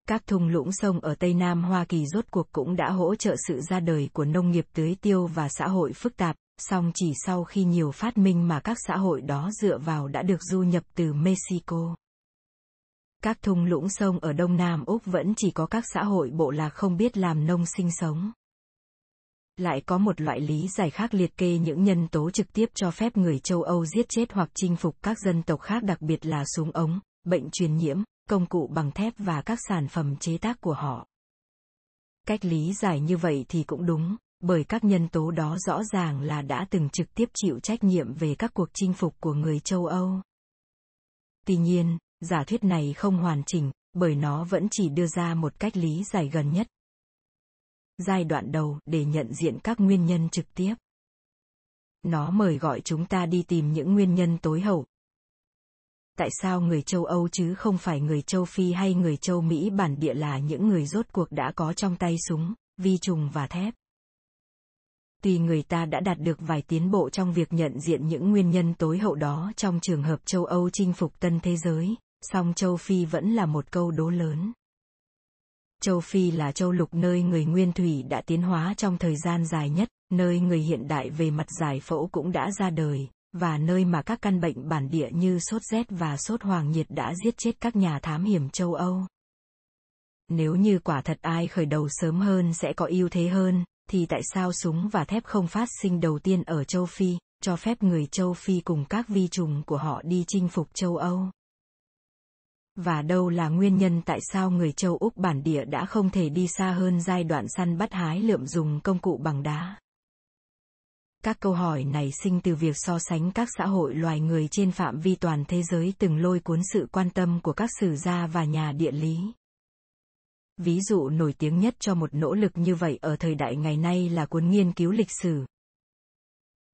Các thung lũng sông ở Tây Nam Hoa Kỳ rốt cuộc cũng đã hỗ trợ sự ra đời của nông nghiệp tưới tiêu và xã hội phức tạp, song chỉ sau khi nhiều phát minh mà các xã hội đó dựa vào đã được du nhập từ Mexico. Các thung lũng sông ở Đông Nam Úc vẫn chỉ có các xã hội bộ lạc không biết làm nông sinh sống. Lại có một loại lý giải khác liệt kê những nhân tố trực tiếp cho phép người châu Âu giết chết hoặc chinh phục các dân tộc khác đặc biệt là súng ống, bệnh truyền nhiễm, công cụ bằng thép và các sản phẩm chế tác của họ. Cách lý giải như vậy thì cũng đúng, bởi các nhân tố đó rõ ràng là đã từng trực tiếp chịu trách nhiệm về các cuộc chinh phục của người châu Âu. Tuy nhiên, giả thuyết này không hoàn chỉnh, bởi nó vẫn chỉ đưa ra một cách lý giải gần nhất. Giai đoạn đầu để nhận diện các nguyên nhân trực tiếp. Nó mời gọi chúng ta đi tìm những nguyên nhân tối hậu. Tại sao người châu Âu chứ không phải người châu Phi hay người châu Mỹ bản địa là những người rốt cuộc đã có trong tay súng, vi trùng và thép? Tuy người ta đã đạt được vài tiến bộ trong việc nhận diện những nguyên nhân tối hậu đó trong trường hợp châu Âu chinh phục tân thế giới, song châu Phi vẫn là một câu đố lớn. Châu Phi là châu lục nơi người nguyên thủy đã tiến hóa trong thời gian dài nhất, nơi người hiện đại về mặt giải phẫu cũng đã ra đời, và nơi mà các căn bệnh bản địa như sốt rét và sốt hoàng nhiệt đã giết chết các nhà thám hiểm châu Âu. Nếu như quả thật ai khởi đầu sớm hơn sẽ có ưu thế hơn, thì tại sao súng và thép không phát sinh đầu tiên ở châu Phi, cho phép người châu Phi cùng các vi trùng của họ đi chinh phục châu Âu? Và đâu là nguyên nhân tại sao người châu Úc bản địa đã không thể đi xa hơn giai đoạn săn bắt hái lượm dùng công cụ bằng đá? Các câu hỏi này sinh từ việc so sánh các xã hội loài người trên phạm vi toàn thế giới từng lôi cuốn sự quan tâm của các sử gia và nhà địa lý. Ví dụ nổi tiếng nhất cho một nỗ lực như vậy ở thời đại ngày nay là cuốn nghiên cứu lịch sử.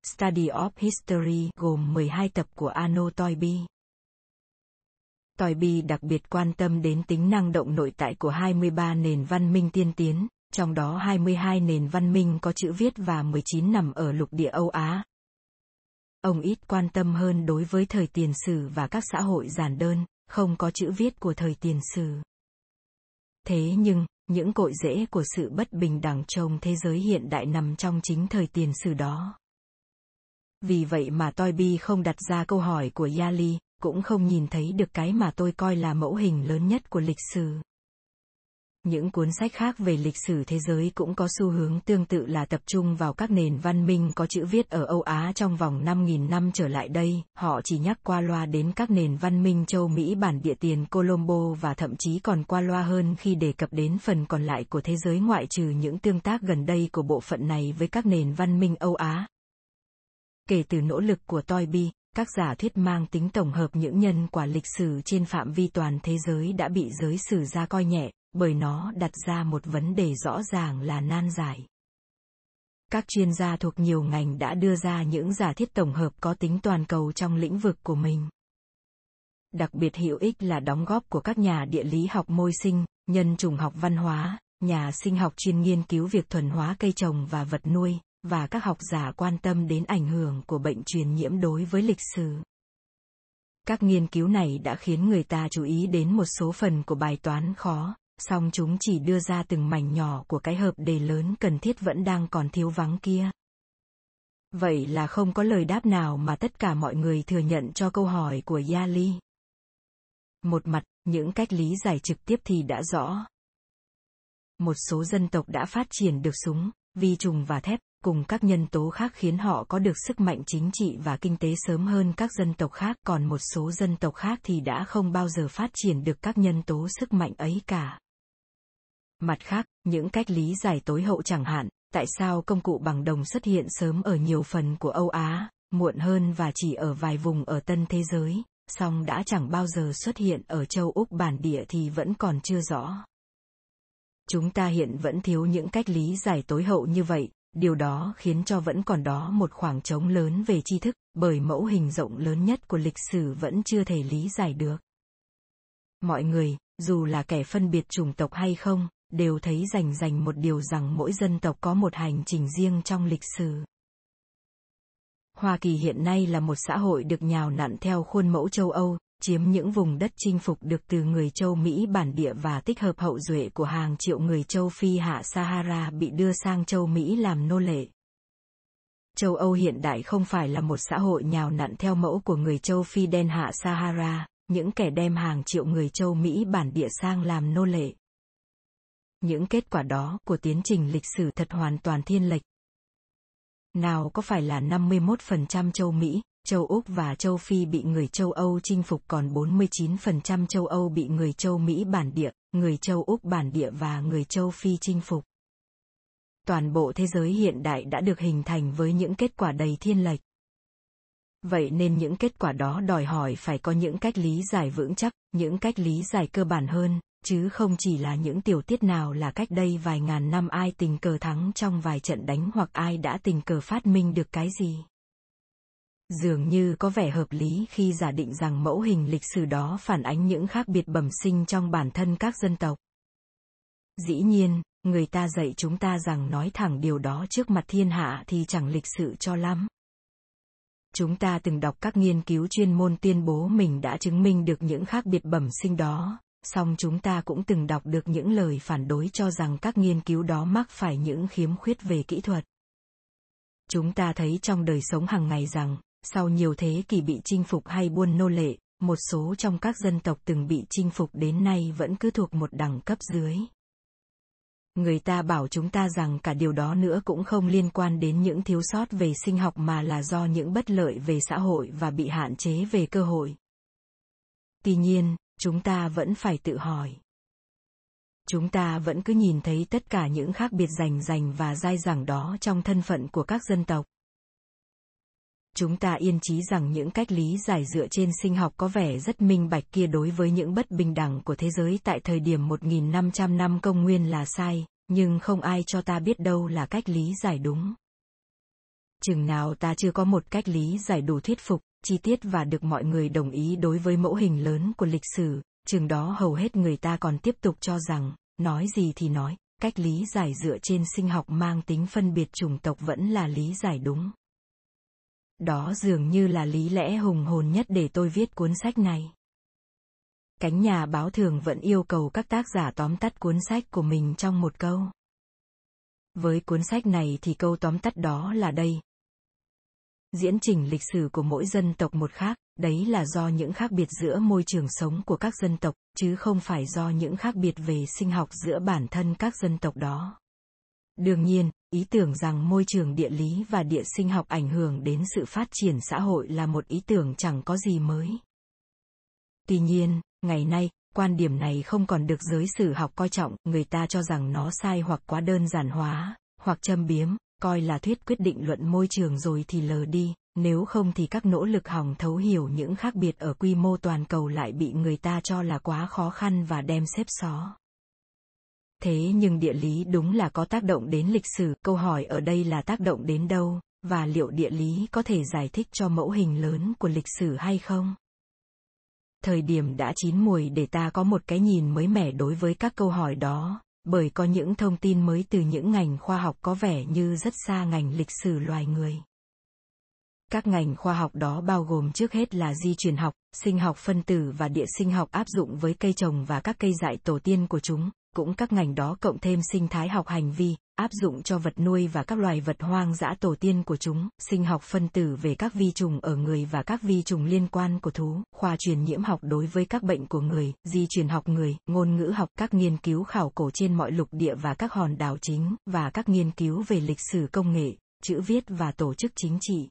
Study of History gồm 12 tập của Arno Toynbee. Toynbee đặc biệt quan tâm đến tính năng động nội tại của 23 nền văn minh tiên tiến, trong đó 22 nền văn minh có chữ viết và 19 nằm ở lục địa Âu Á. Ông ít quan tâm hơn đối với thời tiền sử và các xã hội giản đơn, không có chữ viết của thời tiền sử. Thế nhưng, những cội rễ của sự bất bình đẳng trong thế giới hiện đại nằm trong chính thời tiền sử đó. Vì vậy mà Toynbee không đặt ra câu hỏi của Yali, cũng không nhìn thấy được cái mà tôi coi là mẫu hình lớn nhất của lịch sử. Những cuốn sách khác về lịch sử thế giới cũng có xu hướng tương tự là tập trung vào các nền văn minh có chữ viết ở Âu Á trong vòng 5.000 năm trở lại đây, họ chỉ nhắc qua loa đến các nền văn minh châu Mỹ bản địa tiền Colombo và thậm chí còn qua loa hơn khi đề cập đến phần còn lại của thế giới ngoại trừ những tương tác gần đây của bộ phận này với các nền văn minh Âu Á. Kể từ nỗ lực của Toynbee, các giả thuyết mang tính tổng hợp những nhân quả lịch sử trên phạm vi toàn thế giới đã bị giới sử gia coi nhẹ, bởi nó đặt ra một vấn đề rõ ràng là nan giải. Các chuyên gia thuộc nhiều ngành đã đưa ra những giả thiết tổng hợp có tính toàn cầu trong lĩnh vực của mình. Đặc biệt hữu ích là đóng góp của các nhà địa lý học môi sinh, nhân chủng học văn hóa, nhà sinh học chuyên nghiên cứu việc thuần hóa cây trồng và vật nuôi, và các học giả quan tâm đến ảnh hưởng của bệnh truyền nhiễm đối với lịch sử. Các nghiên cứu này đã khiến người ta chú ý đến một số phần của bài toán khó, song chúng chỉ đưa ra từng mảnh nhỏ của cái hợp đề lớn cần thiết vẫn đang còn thiếu vắng kia. Vậy là không có lời đáp nào mà tất cả mọi người thừa nhận cho câu hỏi của Yali. Một mặt, những cách lý giải trực tiếp thì đã rõ. Một số dân tộc đã phát triển được súng, vi trùng và thép, cùng các nhân tố khác khiến họ có được sức mạnh chính trị và kinh tế sớm hơn các dân tộc khác, còn một số dân tộc khác thì đã không bao giờ phát triển được các nhân tố sức mạnh ấy cả. Mặt khác, những cách lý giải tối hậu chẳng hạn, tại sao công cụ bằng đồng xuất hiện sớm ở nhiều phần của Âu Á, muộn hơn và chỉ ở vài vùng ở tân thế giới, song đã chẳng bao giờ xuất hiện ở châu Úc bản địa thì vẫn còn chưa rõ. Chúng ta hiện vẫn thiếu những cách lý giải tối hậu như vậy, điều đó khiến cho vẫn còn đó một khoảng trống lớn về tri thức, bởi mẫu hình rộng lớn nhất của lịch sử vẫn chưa thể lý giải được. Mọi người, dù là kẻ phân biệt chủng tộc hay không, đều thấy rành rành một điều rằng mỗi dân tộc có một hành trình riêng trong lịch sử. Hoa Kỳ hiện nay là một xã hội được nhào nặn theo khuôn mẫu châu Âu, chiếm những vùng đất chinh phục được từ người châu Mỹ bản địa và tích hợp hậu duệ của hàng triệu người châu Phi hạ Sahara bị đưa sang châu Mỹ làm nô lệ. Châu Âu hiện đại không phải là một xã hội nhào nặn theo mẫu của người châu Phi đen hạ Sahara, những kẻ đem hàng triệu người châu Mỹ bản địa sang làm nô lệ. Những kết quả đó của tiến trình lịch sử thật hoàn toàn thiên lệch. Nào có phải là 51% châu Mỹ, châu Úc và châu Phi bị người châu Âu chinh phục còn 49% châu Âu bị người châu Mỹ bản địa, người châu Úc bản địa và người châu Phi chinh phục. Toàn bộ thế giới hiện đại đã được hình thành với những kết quả đầy thiên lệch. Vậy nên những kết quả đó đòi hỏi phải có những cách lý giải vững chắc, những cách lý giải cơ bản hơn, chứ không chỉ là những tiểu tiết nào là cách đây vài ngàn năm ai tình cờ thắng trong vài trận đánh hoặc ai đã tình cờ phát minh được cái gì. Dường như có vẻ hợp lý khi giả định rằng mẫu hình lịch sử đó phản ánh những khác biệt bẩm sinh trong bản thân các dân tộc. Dĩ nhiên, người ta dạy chúng ta rằng nói thẳng điều đó trước mặt thiên hạ thì chẳng lịch sự cho lắm. Chúng ta từng đọc các nghiên cứu chuyên môn tuyên bố mình đã chứng minh được những khác biệt bẩm sinh đó, song chúng ta cũng từng đọc được những lời phản đối cho rằng các nghiên cứu đó mắc phải những khiếm khuyết về kỹ thuật. Chúng ta thấy trong đời sống hàng ngày rằng, sau nhiều thế kỷ bị chinh phục hay buôn nô lệ, một số trong các dân tộc từng bị chinh phục đến nay vẫn cứ thuộc một đẳng cấp dưới. Người ta bảo chúng ta rằng cả điều đó nữa cũng không liên quan đến những thiếu sót về sinh học mà là do những bất lợi về xã hội và bị hạn chế về cơ hội. Tuy nhiên, chúng ta vẫn phải tự hỏi chúng ta vẫn cứ nhìn thấy tất cả những khác biệt rành rành và dai dẳng đó trong thân phận của các dân tộc chúng ta yên trí rằng những cách lý giải dựa trên sinh học có vẻ rất minh bạch kia đối với những bất bình đẳng của thế giới tại thời điểm 1.500 năm công nguyên là sai, nhưng không ai cho ta biết đâu là cách lý giải đúng. Chừng nào ta chưa có một cách lý giải đủ thuyết phục, chi tiết và được mọi người đồng ý đối với mẫu hình lớn của lịch sử, chừng đó hầu hết người ta còn tiếp tục cho rằng, nói gì thì nói, cách lý giải dựa trên sinh học mang tính phân biệt chủng tộc vẫn là lý giải đúng. Đó dường như là lý lẽ hùng hồn nhất để tôi viết cuốn sách này. Cánh nhà báo thường vẫn yêu cầu các tác giả tóm tắt cuốn sách của mình trong một câu. Với cuốn sách này thì câu tóm tắt đó là đây, diễn trình lịch sử của mỗi dân tộc một khác đấy là do những khác biệt giữa môi trường sống của các dân tộc chứ không phải do những khác biệt về sinh học giữa bản thân các dân tộc đó đương nhiên ý tưởng rằng môi trường địa lý và địa sinh học ảnh hưởng đến sự phát triển xã hội là một ý tưởng chẳng có gì mới tuy nhiên ngày nay quan điểm này không còn được giới sử học coi trọng người ta cho rằng nó sai hoặc quá đơn giản hóa hoặc châm biếm coi là thuyết quyết định luận môi trường rồi thì lờ đi, nếu không thì các nỗ lực hỏng thấu hiểu những khác biệt ở quy mô toàn cầu lại bị người ta cho là quá khó khăn và đem xếp xó. Thế nhưng địa lý đúng là có tác động đến lịch sử, câu hỏi ở đây là tác động đến đâu, và liệu địa lý có thể giải thích cho mẫu hình lớn của lịch sử hay không? Thời điểm đã chín mùi để ta có một cái nhìn mới mẻ đối với các câu hỏi đó, bởi có những thông tin mới từ những ngành khoa học có vẻ như rất xa ngành lịch sử loài người. Các ngành khoa học đó bao gồm trước hết là di truyền học, sinh học phân tử và địa sinh học áp dụng với cây trồng và các cây dại tổ tiên của chúng, cũng các ngành đó cộng thêm sinh thái học hành vi, áp dụng cho vật nuôi và các loài vật hoang dã tổ tiên của chúng, sinh học phân tử về các vi trùng ở người và các vi trùng liên quan của thú, khoa truyền nhiễm học đối với các bệnh của người, di truyền học người, ngôn ngữ học, các nghiên cứu khảo cổ trên mọi lục địa và các hòn đảo chính, và các nghiên cứu về lịch sử công nghệ, chữ viết và tổ chức chính trị.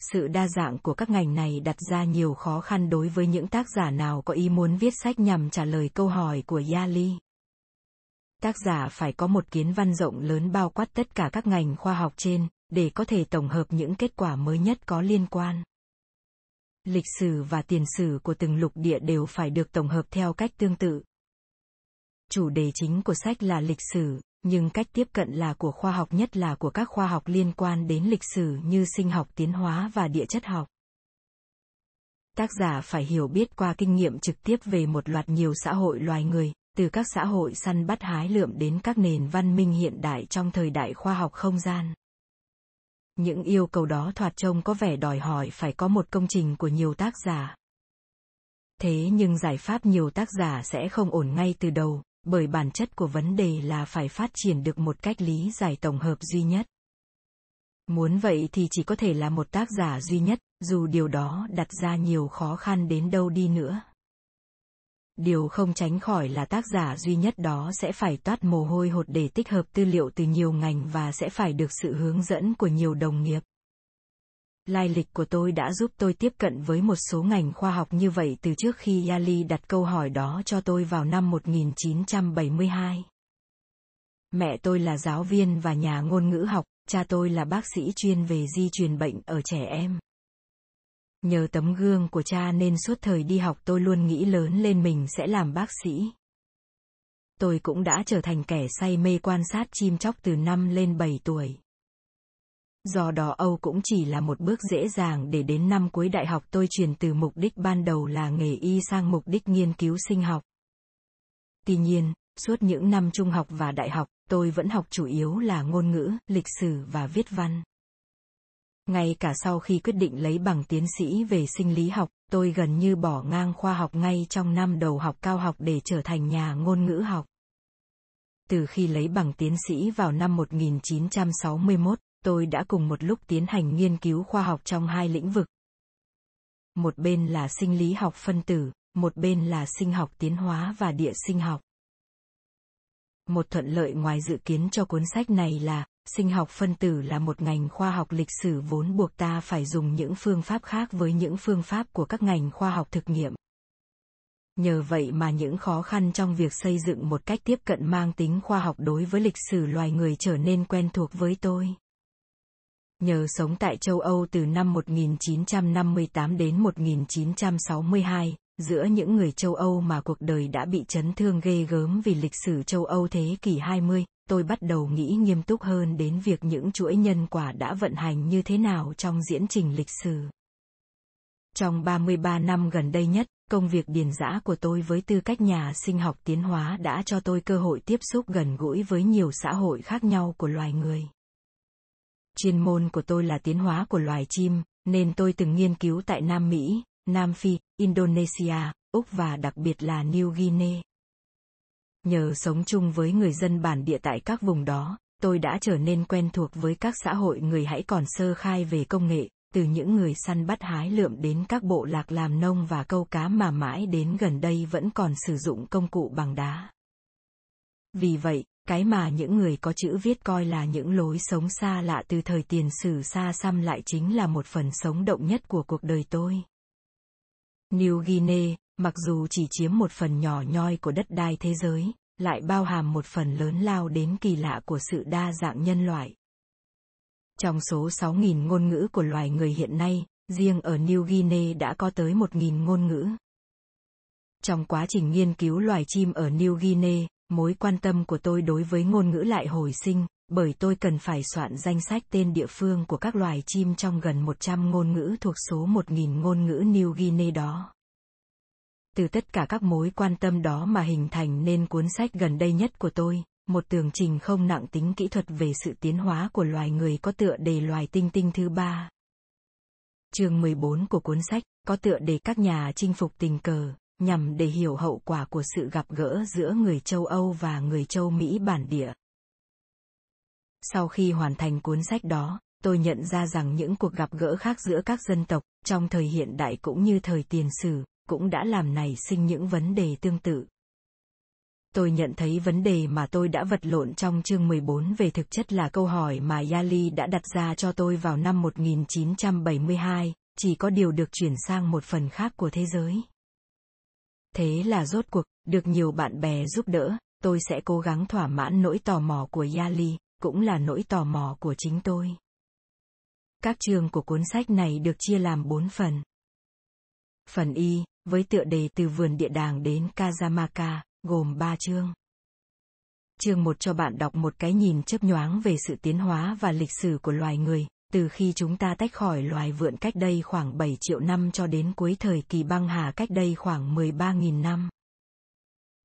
Sự đa dạng của các ngành này đặt ra nhiều khó khăn đối với những tác giả nào có ý muốn viết sách nhằm trả lời câu hỏi của Yali tác giả phải có một kiến văn rộng lớn bao quát tất cả các ngành khoa học trên, để có thể tổng hợp những kết quả mới nhất có liên quan. Lịch sử và tiền sử của từng lục địa đều phải được tổng hợp theo cách tương tự. Chủ đề chính của sách là lịch sử nhưng cách tiếp cận là của khoa học nhất là của các khoa học liên quan đến lịch sử như sinh học tiến hóa và địa chất học tác giả phải hiểu biết qua kinh nghiệm trực tiếp về một loạt nhiều xã hội loài người từ các xã hội săn bắt hái lượm đến các nền văn minh hiện đại trong thời đại khoa học không gian. Những yêu cầu đó thoạt trông có vẻ đòi hỏi phải có một công trình của nhiều tác giả. Thế nhưng giải pháp nhiều tác giả sẽ không ổn ngay từ đầu, bởi bản chất của vấn đề là phải phát triển được một cách lý giải tổng hợp duy nhất. Muốn vậy thì chỉ có thể là một tác giả duy nhất, dù điều đó đặt ra nhiều khó khăn đến đâu đi nữa điều không tránh khỏi là tác giả duy nhất đó sẽ phải toát mồ hôi hột để tích hợp tư liệu từ nhiều ngành và sẽ phải được sự hướng dẫn của nhiều đồng nghiệp. Lai lịch của tôi đã giúp tôi tiếp cận với một số ngành khoa học như vậy từ trước khi Yali đặt câu hỏi đó cho tôi vào năm 1972. Mẹ tôi là giáo viên và nhà ngôn ngữ học, cha tôi là bác sĩ chuyên về di truyền bệnh ở trẻ em. Nhờ tấm gương của cha nên suốt thời đi học tôi luôn nghĩ lớn lên mình sẽ làm bác sĩ. Tôi cũng đã trở thành kẻ say mê quan sát chim chóc từ năm lên 7 tuổi. Do đó Âu cũng chỉ là một bước dễ dàng để đến năm cuối đại học tôi chuyển từ mục đích ban đầu là nghề y sang mục đích nghiên cứu sinh học. Tuy nhiên, suốt những năm trung học và đại học, tôi vẫn học chủ yếu là ngôn ngữ, lịch sử và viết văn. Ngay cả sau khi quyết định lấy bằng tiến sĩ về sinh lý học, tôi gần như bỏ ngang khoa học ngay trong năm đầu học cao học để trở thành nhà ngôn ngữ học. Từ khi lấy bằng tiến sĩ vào năm 1961, tôi đã cùng một lúc tiến hành nghiên cứu khoa học trong hai lĩnh vực. Một bên là sinh lý học phân tử, một bên là sinh học tiến hóa và địa sinh học. Một thuận lợi ngoài dự kiến cho cuốn sách này là sinh học phân tử là một ngành khoa học lịch sử vốn buộc ta phải dùng những phương pháp khác với những phương pháp của các ngành khoa học thực nghiệm nhờ vậy mà những khó khăn trong việc xây dựng một cách tiếp cận mang tính khoa học đối với lịch sử loài người trở nên quen thuộc với tôi. Nhờ sống tại châu Âu từ năm 1958 đến 1962, giữa những người châu Âu mà cuộc đời đã bị chấn thương ghê gớm vì lịch sử châu Âu thế kỷ 20, tôi bắt đầu nghĩ nghiêm túc hơn đến việc những chuỗi nhân quả đã vận hành như thế nào trong diễn trình lịch sử. Trong 33 năm gần đây nhất, công việc điền giã của tôi với tư cách nhà sinh học tiến hóa đã cho tôi cơ hội tiếp xúc gần gũi với nhiều xã hội khác nhau của loài người. Chuyên môn của tôi là tiến hóa của loài chim, nên tôi từng nghiên cứu tại Nam Mỹ, Nam Phi, Indonesia, Úc và đặc biệt là New Guinea. Nhờ sống chung với người dân bản địa tại các vùng đó, tôi đã trở nên quen thuộc với các xã hội người hãy còn sơ khai về công nghệ, từ những người săn bắt hái lượm đến các bộ lạc làm nông và câu cá mà mãi đến gần đây vẫn còn sử dụng công cụ bằng đá. Vì vậy, cái mà những người có chữ viết coi là những lối sống xa lạ từ thời tiền sử xa xăm lại chính là một phần sống động nhất của cuộc đời tôi. New Guinea, mặc dù chỉ chiếm một phần nhỏ nhoi của đất đai thế giới, lại bao hàm một phần lớn lao đến kỳ lạ của sự đa dạng nhân loại. Trong số 6.000 ngôn ngữ của loài người hiện nay, riêng ở New Guinea đã có tới 1.000 ngôn ngữ. Trong quá trình nghiên cứu loài chim ở New Guinea, mối quan tâm của tôi đối với ngôn ngữ lại hồi sinh, bởi tôi cần phải soạn danh sách tên địa phương của các loài chim trong gần 100 ngôn ngữ thuộc số 1.000 ngôn ngữ New Guinea đó. Từ tất cả các mối quan tâm đó mà hình thành nên cuốn sách gần đây nhất của tôi, một tường trình không nặng tính kỹ thuật về sự tiến hóa của loài người có tựa đề loài tinh tinh thứ ba. Chương 14 của cuốn sách có tựa đề các nhà chinh phục tình cờ, nhằm để hiểu hậu quả của sự gặp gỡ giữa người châu Âu và người châu Mỹ bản địa. Sau khi hoàn thành cuốn sách đó, tôi nhận ra rằng những cuộc gặp gỡ khác giữa các dân tộc, trong thời hiện đại cũng như thời tiền sử, cũng đã làm nảy sinh những vấn đề tương tự. Tôi nhận thấy vấn đề mà tôi đã vật lộn trong chương 14 về thực chất là câu hỏi mà Yali đã đặt ra cho tôi vào năm 1972, chỉ có điều được chuyển sang một phần khác của thế giới. Thế là rốt cuộc, được nhiều bạn bè giúp đỡ, tôi sẽ cố gắng thỏa mãn nỗi tò mò của Yali, cũng là nỗi tò mò của chính tôi. Các chương của cuốn sách này được chia làm 4 phần. Phần Y, với tựa đề từ vườn địa đàng đến Kazamaka, gồm 3 chương. Chương 1 cho bạn đọc một cái nhìn chấp nhoáng về sự tiến hóa và lịch sử của loài người, từ khi chúng ta tách khỏi loài vượn cách đây khoảng 7 triệu năm cho đến cuối thời kỳ băng hà cách đây khoảng 13.000 năm.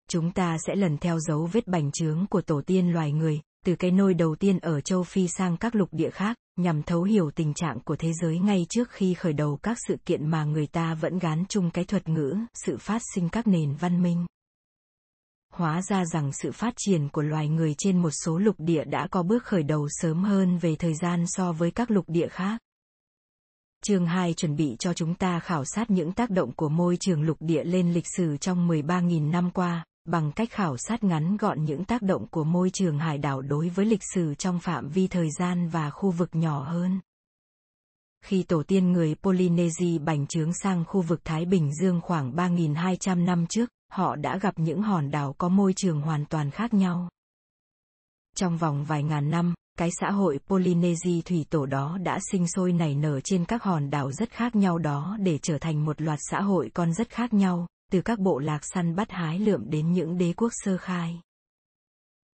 Chúng ta sẽ lần theo dấu vết bành trướng của tổ tiên loài người, từ cái nôi đầu tiên ở châu Phi sang các lục địa khác, nhằm thấu hiểu tình trạng của thế giới ngay trước khi khởi đầu các sự kiện mà người ta vẫn gán chung cái thuật ngữ, sự phát sinh các nền văn minh. Hóa ra rằng sự phát triển của loài người trên một số lục địa đã có bước khởi đầu sớm hơn về thời gian so với các lục địa khác. Chương 2 chuẩn bị cho chúng ta khảo sát những tác động của môi trường lục địa lên lịch sử trong 13.000 năm qua, bằng cách khảo sát ngắn gọn những tác động của môi trường hải đảo đối với lịch sử trong phạm vi thời gian và khu vực nhỏ hơn. Khi tổ tiên người Polynesia bành trướng sang khu vực Thái Bình Dương khoảng 3.200 năm trước, họ đã gặp những hòn đảo có môi trường hoàn toàn khác nhau. Trong vòng vài ngàn năm, cái xã hội Polynesia thủy tổ đó đã sinh sôi nảy nở trên các hòn đảo rất khác nhau đó để trở thành một loạt xã hội con rất khác nhau, từ các bộ lạc săn bắt hái lượm đến những đế quốc sơ khai.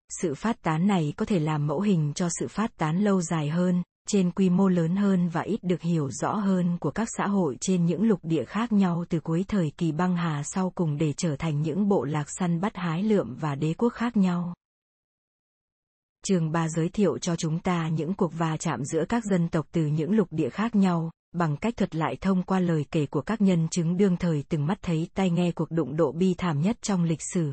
Sự phát tán này có thể làm mẫu hình cho sự phát tán lâu dài hơn, trên quy mô lớn hơn và ít được hiểu rõ hơn của các xã hội trên những lục địa khác nhau từ cuối thời kỳ băng hà sau cùng để trở thành những bộ lạc săn bắt hái lượm và đế quốc khác nhau. Chương 3 giới thiệu cho chúng ta những cuộc va chạm giữa các dân tộc từ những lục địa khác nhau, bằng cách thuật lại thông qua lời kể của các nhân chứng đương thời từng mắt thấy tai nghe cuộc đụng độ bi thảm nhất trong lịch sử.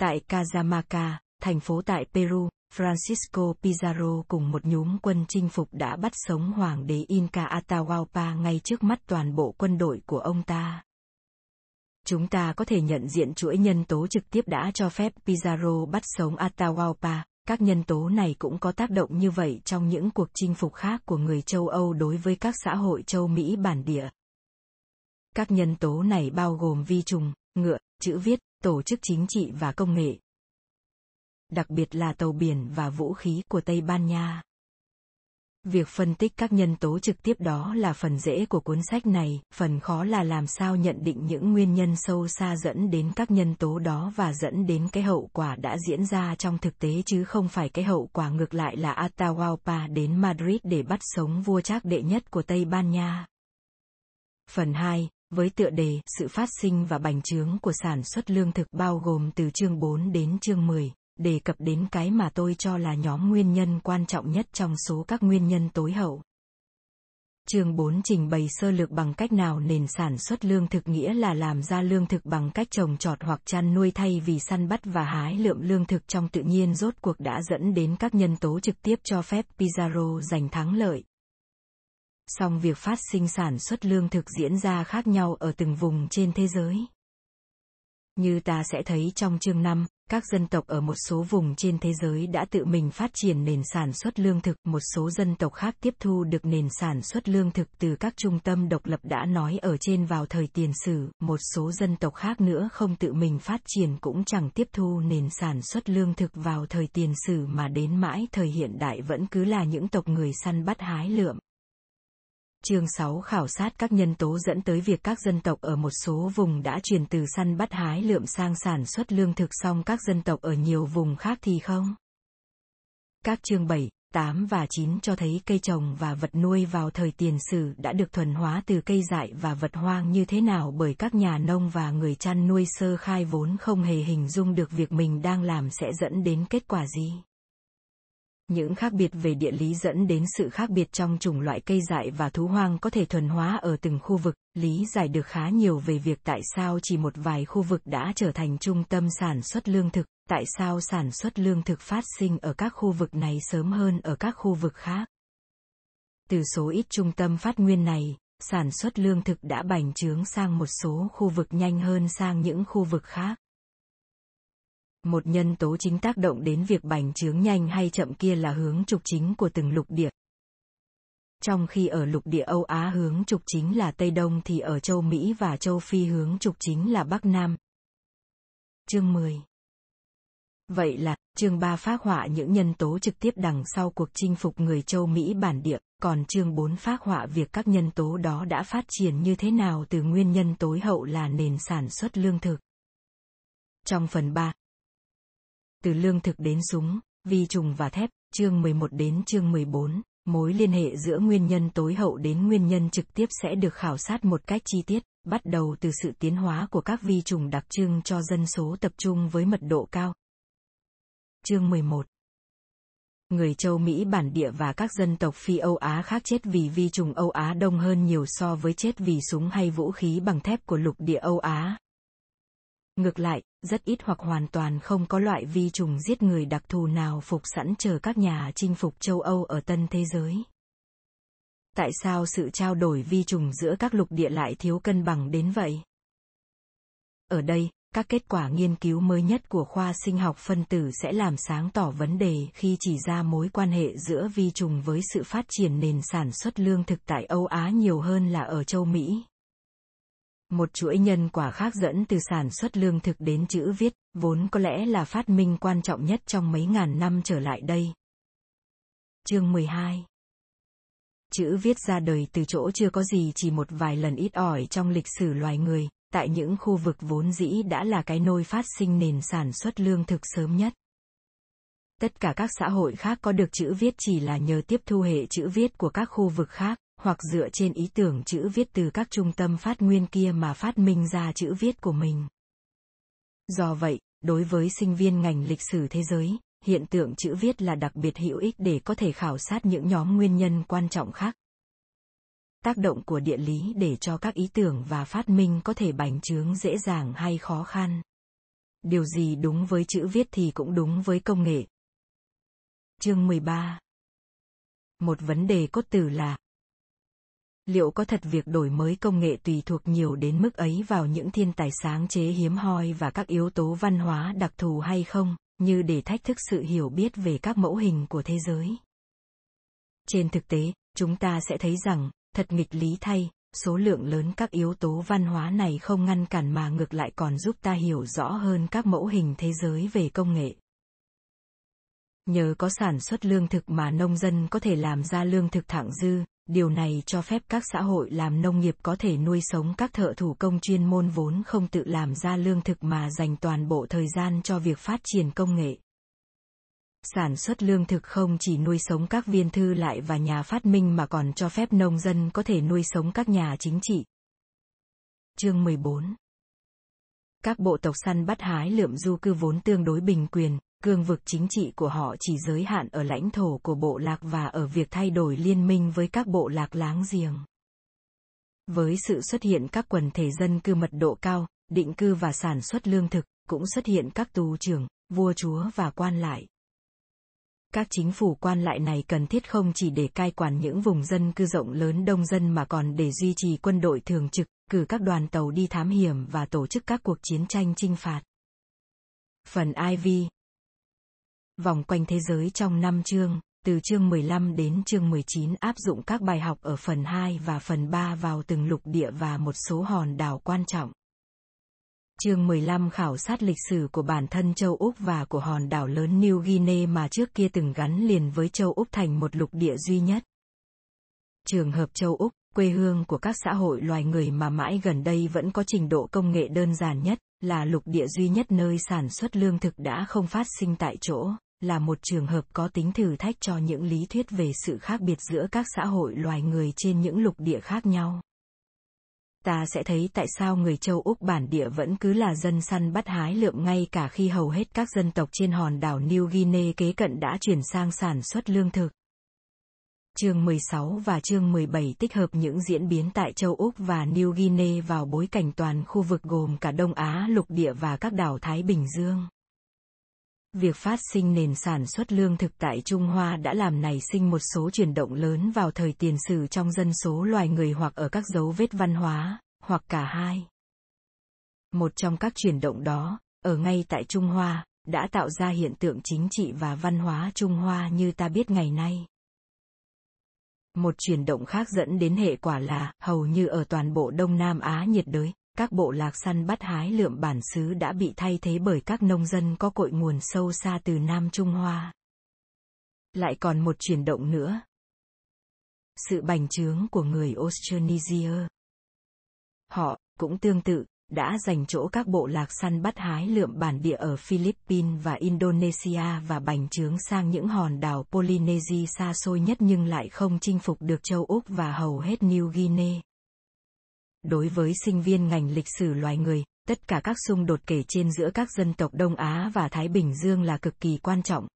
Tại Cajamarca, thành phố tại Peru, Francisco Pizarro cùng một nhóm quân chinh phục đã bắt sống hoàng đế Inca Atahualpa ngay trước mắt toàn bộ quân đội của ông ta. Chúng ta có thể nhận diện chuỗi nhân tố trực tiếp đã cho phép Pizarro bắt sống Atahualpa, các nhân tố này cũng có tác động như vậy trong những cuộc chinh phục khác của người châu Âu đối với các xã hội châu Mỹ bản địa. Các nhân tố này bao gồm vi trùng, ngựa, chữ viết, tổ chức chính trị và công nghệ, đặc biệt là tàu biển và vũ khí của Tây Ban Nha. Việc phân tích các nhân tố trực tiếp đó là phần dễ của cuốn sách này, phần khó là làm sao nhận định những nguyên nhân sâu xa dẫn đến các nhân tố đó và dẫn đến cái hậu quả đã diễn ra trong thực tế chứ không phải cái hậu quả ngược lại là Atahualpa đến Madrid để bắt sống vua trác đệ nhất của Tây Ban Nha. Phần 2, với tựa đề Sự phát sinh và bành trướng của sản xuất lương thực bao gồm từ chương 4 đến chương 10 đề cập đến cái mà tôi cho là nhóm nguyên nhân quan trọng nhất trong số các nguyên nhân tối hậu. Chương 4 trình bày sơ lược bằng cách nào nền sản xuất lương thực nghĩa là làm ra lương thực bằng cách trồng trọt hoặc chăn nuôi thay vì săn bắt và hái lượm lương thực trong tự nhiên rốt cuộc đã dẫn đến các nhân tố trực tiếp cho phép Pizarro giành thắng lợi. Song việc phát sinh sản xuất lương thực diễn ra khác nhau ở từng vùng trên thế giới. Như ta sẽ thấy trong chương 5, các dân tộc ở một số vùng trên thế giới đã tự mình phát triển nền sản xuất lương thực, một số dân tộc khác tiếp thu được nền sản xuất lương thực từ các trung tâm độc lập đã nói ở trên vào thời tiền sử, một số dân tộc khác nữa không tự mình phát triển cũng chẳng tiếp thu nền sản xuất lương thực vào thời tiền sử mà đến mãi thời hiện đại vẫn cứ là những tộc người săn bắt hái lượm. Chương 6 khảo sát các nhân tố dẫn tới việc các dân tộc ở một số vùng đã chuyển từ săn bắt hái lượm sang sản xuất lương thực song các dân tộc ở nhiều vùng khác thì không. Các chương 7, 8 và 9 cho thấy cây trồng và vật nuôi vào thời tiền sử đã được thuần hóa từ cây dại và vật hoang như thế nào bởi các nhà nông và người chăn nuôi sơ khai vốn không hề hình dung được việc mình đang làm sẽ dẫn đến kết quả gì. Những khác biệt về địa lý dẫn đến sự khác biệt trong chủng loại cây dại và thú hoang có thể thuần hóa ở từng khu vực, lý giải được khá nhiều về việc tại sao chỉ một vài khu vực đã trở thành trung tâm sản xuất lương thực, tại sao sản xuất lương thực phát sinh ở các khu vực này sớm hơn ở các khu vực khác. Từ số ít trung tâm phát nguyên này, sản xuất lương thực đã bành trướng sang một số khu vực nhanh hơn sang những khu vực khác. Một nhân tố chính tác động đến việc bành trướng nhanh hay chậm kia là hướng trục chính của từng lục địa. Trong khi ở lục địa Âu Á hướng trục chính là Tây Đông thì ở châu Mỹ và châu Phi hướng trục chính là Bắc Nam. Chương 10 Vậy là, chương 3 phát họa những nhân tố trực tiếp đằng sau cuộc chinh phục người châu Mỹ bản địa, còn chương 4 phát họa việc các nhân tố đó đã phát triển như thế nào từ nguyên nhân tối hậu là nền sản xuất lương thực. Trong phần 3, từ lương thực đến súng, vi trùng và thép, chương 11 đến chương 14, mối liên hệ giữa nguyên nhân tối hậu đến nguyên nhân trực tiếp sẽ được khảo sát một cách chi tiết, bắt đầu từ sự tiến hóa của các vi trùng đặc trưng cho dân số tập trung với mật độ cao. Chương 11 Người châu Mỹ bản địa và các dân tộc phi Âu Á khác chết vì vi trùng Âu Á đông hơn nhiều so với chết vì súng hay vũ khí bằng thép của lục địa Âu Á. Ngược lại, rất ít hoặc hoàn toàn không có loại vi trùng giết người đặc thù nào phục sẵn chờ các nhà chinh phục châu Âu ở tân thế giới. Tại sao sự trao đổi vi trùng giữa các lục địa lại thiếu cân bằng đến vậy? Ở đây, các kết quả nghiên cứu mới nhất của khoa sinh học phân tử sẽ làm sáng tỏ vấn đề khi chỉ ra mối quan hệ giữa vi trùng với sự phát triển nền sản xuất lương thực tại Âu Á nhiều hơn là ở châu Mỹ. Một chuỗi nhân quả khác dẫn từ sản xuất lương thực đến chữ viết, vốn có lẽ là phát minh quan trọng nhất trong mấy ngàn năm trở lại đây. Chương 12 Chữ viết ra đời từ chỗ chưa có gì chỉ một vài lần ít ỏi trong lịch sử loài người, tại những khu vực vốn dĩ đã là cái nôi phát sinh nền sản xuất lương thực sớm nhất. Tất cả các xã hội khác có được chữ viết chỉ là nhờ tiếp thu hệ chữ viết của các khu vực khác, hoặc dựa trên ý tưởng chữ viết từ các trung tâm phát nguyên kia mà phát minh ra chữ viết của mình. Do vậy, đối với sinh viên ngành lịch sử thế giới, hiện tượng chữ viết là đặc biệt hữu ích để có thể khảo sát những nhóm nguyên nhân quan trọng khác. Tác động của địa lý để cho các ý tưởng và phát minh có thể bành trướng dễ dàng hay khó khăn. Điều gì đúng với chữ viết thì cũng đúng với công nghệ. Chương 13 Một vấn đề cốt tử là liệu có thật việc đổi mới công nghệ tùy thuộc nhiều đến mức ấy vào những thiên tài sáng chế hiếm hoi và các yếu tố văn hóa đặc thù hay không, như để thách thức sự hiểu biết về các mẫu hình của thế giới. Trên thực tế, chúng ta sẽ thấy rằng, thật nghịch lý thay, số lượng lớn các yếu tố văn hóa này không ngăn cản mà ngược lại còn giúp ta hiểu rõ hơn các mẫu hình thế giới về công nghệ. Nhờ có sản xuất lương thực mà nông dân có thể làm ra lương thực thẳng dư, điều này cho phép các xã hội làm nông nghiệp có thể nuôi sống các thợ thủ công chuyên môn vốn không tự làm ra lương thực mà dành toàn bộ thời gian cho việc phát triển công nghệ. Sản xuất lương thực không chỉ nuôi sống các viên thư lại và nhà phát minh mà còn cho phép nông dân có thể nuôi sống các nhà chính trị. Chương 14 Các bộ tộc săn bắt hái lượm du cư vốn tương đối bình quyền, cương vực chính trị của họ chỉ giới hạn ở lãnh thổ của bộ lạc và ở việc thay đổi liên minh với các bộ lạc láng giềng. Với sự xuất hiện các quần thể dân cư mật độ cao, định cư và sản xuất lương thực, cũng xuất hiện các tù trưởng, vua chúa và quan lại. Các chính phủ quan lại này cần thiết không chỉ để cai quản những vùng dân cư rộng lớn đông dân mà còn để duy trì quân đội thường trực, cử các đoàn tàu đi thám hiểm và tổ chức các cuộc chiến tranh chinh phạt. Phần IV Vòng quanh thế giới trong năm chương, từ chương 15 đến chương 19 áp dụng các bài học ở phần 2 và phần 3 vào từng lục địa và một số hòn đảo quan trọng. Chương 15 khảo sát lịch sử của bản thân châu Úc và của hòn đảo lớn New Guinea mà trước kia từng gắn liền với châu Úc thành một lục địa duy nhất. Trường hợp châu Úc, quê hương của các xã hội loài người mà mãi gần đây vẫn có trình độ công nghệ đơn giản nhất, là lục địa duy nhất nơi sản xuất lương thực đã không phát sinh tại chỗ, là một trường hợp có tính thử thách cho những lý thuyết về sự khác biệt giữa các xã hội loài người trên những lục địa khác nhau. ta sẽ thấy tại sao người châu Úc bản địa vẫn cứ là dân săn bắt hái lượm ngay cả khi hầu hết các dân tộc trên hòn đảo New Guinea kế cận đã chuyển sang sản xuất lương thực. Chương 16 và chương 17 tích hợp những diễn biến tại châu Úc và New Guinea vào bối cảnh toàn khu vực gồm cả Đông Á, lục địa và các đảo Thái Bình Dương. Việc phát sinh nền sản xuất lương thực tại Trung Hoa đã làm nảy sinh một số chuyển động lớn vào thời tiền sử trong dân số loài người hoặc ở các dấu vết văn hóa, hoặc cả hai. Một trong các chuyển động đó, ở ngay tại Trung Hoa, đã tạo ra hiện tượng chính trị và văn hóa Trung Hoa như ta biết ngày nay. Một chuyển động khác dẫn đến hệ quả là, hầu như ở toàn bộ Đông Nam Á nhiệt đới, các bộ lạc săn bắt hái lượm bản xứ đã bị thay thế bởi các nông dân có cội nguồn sâu xa từ Nam Trung Hoa. Lại còn một chuyển động nữa. Sự bành trướng của người Austronesia. Họ, cũng tương tự, đã dành chỗ các bộ lạc săn bắt hái lượm bản địa ở Philippines và Indonesia và bành trướng sang những hòn đảo Polynesia xa xôi nhất nhưng lại không chinh phục được châu Úc và hầu hết New Guinea. Đối với sinh viên ngành lịch sử loài người, tất cả các xung đột kể trên giữa các dân tộc Đông Á và Thái Bình Dương là cực kỳ quan trọng.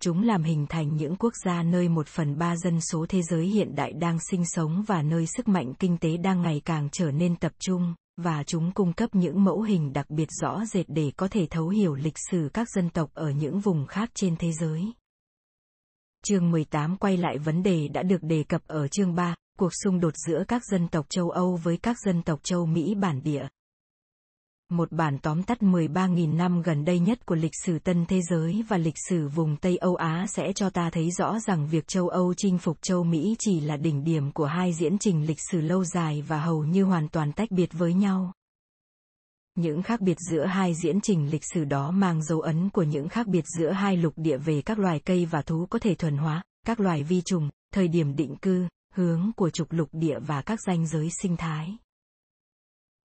Chúng làm hình thành những quốc gia nơi một phần ba dân số thế giới hiện đại đang sinh sống và nơi sức mạnh kinh tế đang ngày càng trở nên tập trung, và chúng cung cấp những mẫu hình đặc biệt rõ rệt để có thể thấu hiểu lịch sử các dân tộc ở những vùng khác trên thế giới. Chương 18 quay lại vấn đề đã được đề cập ở chương 3, cuộc xung đột giữa các dân tộc châu Âu với các dân tộc châu Mỹ bản địa. Một bản tóm tắt 13.000 năm gần đây nhất của lịch sử tân thế giới và lịch sử vùng Tây Âu Á sẽ cho ta thấy rõ rằng việc châu Âu chinh phục châu Mỹ chỉ là đỉnh điểm của hai diễn trình lịch sử lâu dài và hầu như hoàn toàn tách biệt với nhau. Những khác biệt giữa hai diễn trình lịch sử đó mang dấu ấn của những khác biệt giữa hai lục địa về các loài cây và thú có thể thuần hóa, các loài vi trùng, thời điểm định cư, hướng của trục lục địa và các ranh giới sinh thái.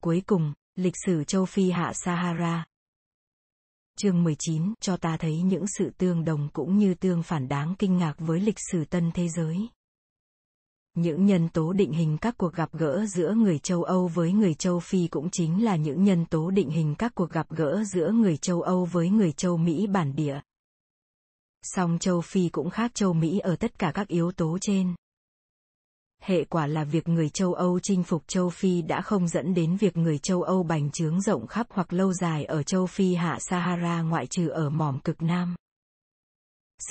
Cuối cùng, lịch sử châu Phi hạ Sahara. Chương 19 cho ta thấy những sự tương đồng cũng như tương phản đáng kinh ngạc với lịch sử tân thế giới. Những nhân tố định hình các cuộc gặp gỡ giữa người châu Âu với người châu Phi cũng chính là những nhân tố định hình các cuộc gặp gỡ giữa người châu Âu với người châu Mỹ bản địa. Song châu Phi cũng khác châu Mỹ ở tất cả các yếu tố trên. Hệ quả là việc người châu Âu chinh phục châu Phi đã không dẫn đến việc người châu Âu bành trướng rộng khắp hoặc lâu dài ở châu Phi hạ Sahara ngoại trừ ở mỏm cực Nam.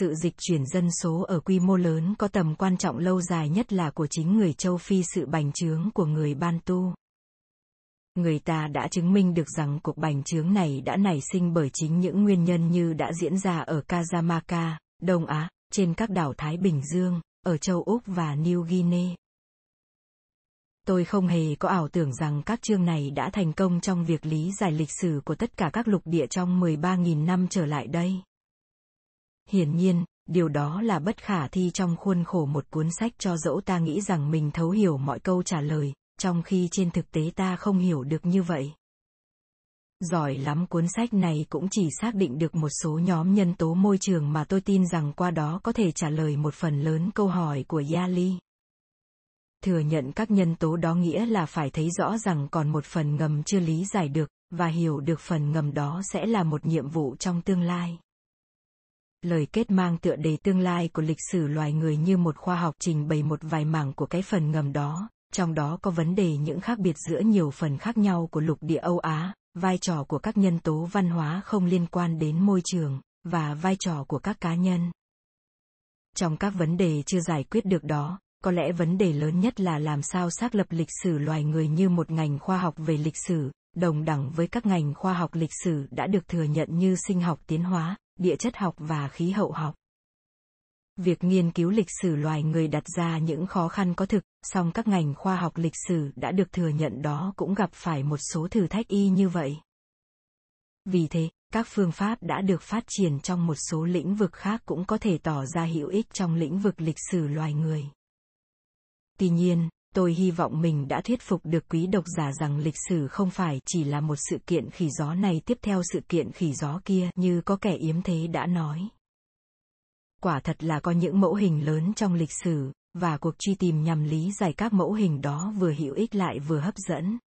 Sự dịch chuyển dân số ở quy mô lớn có tầm quan trọng lâu dài nhất là của chính người châu Phi sự bành trướng của người Bantu. Người ta đã chứng minh được rằng cuộc bành trướng này đã nảy sinh bởi chính những nguyên nhân như đã diễn ra ở Kazamaka, Đông Á, trên các đảo Thái Bình Dương, ở châu Úc và New Guinea. Tôi không hề có ảo tưởng rằng các chương này đã thành công trong việc lý giải lịch sử của tất cả các lục địa trong 13.000 năm trở lại đây. Hiển nhiên, điều đó là bất khả thi trong khuôn khổ một cuốn sách cho dẫu ta nghĩ rằng mình thấu hiểu mọi câu trả lời, trong khi trên thực tế ta không hiểu được như vậy. Giỏi lắm cuốn sách này cũng chỉ xác định được một số nhóm nhân tố môi trường mà tôi tin rằng qua đó có thể trả lời một phần lớn câu hỏi của Yali. Thừa nhận các nhân tố đó nghĩa là phải thấy rõ rằng còn một phần ngầm chưa lý giải được, và hiểu được phần ngầm đó sẽ là một nhiệm vụ trong tương lai. Lời kết mang tựa đề tương lai của lịch sử loài người như một khoa học trình bày một vài mảng của cái phần ngầm đó, trong đó có vấn đề những khác biệt giữa nhiều phần khác nhau của lục địa Âu Á, vai trò của các nhân tố văn hóa không liên quan đến môi trường, và vai trò của các cá nhân. Trong các vấn đề chưa giải quyết được đó, có lẽ vấn đề lớn nhất là làm sao xác lập lịch sử loài người như một ngành khoa học về lịch sử, đồng đẳng với các ngành khoa học lịch sử đã được thừa nhận như sinh học tiến hóa, địa chất học và khí hậu học. Việc nghiên cứu lịch sử loài người đặt ra những khó khăn có thực, song các ngành khoa học lịch sử đã được thừa nhận đó cũng gặp phải một số thử thách y như vậy. Vì thế, các phương pháp đã được phát triển trong một số lĩnh vực khác cũng có thể tỏ ra hữu ích trong lĩnh vực lịch sử loài người. Tuy nhiên, tôi hy vọng mình đã thuyết phục được quý độc giả rằng lịch sử không phải chỉ là một sự kiện khỉ gió này tiếp theo sự kiện khỉ gió kia như có kẻ yếm thế đã nói. Quả thật là có những mẫu hình lớn trong lịch sử, và cuộc truy tìm nhằm lý giải các mẫu hình đó vừa hữu ích lại vừa hấp dẫn.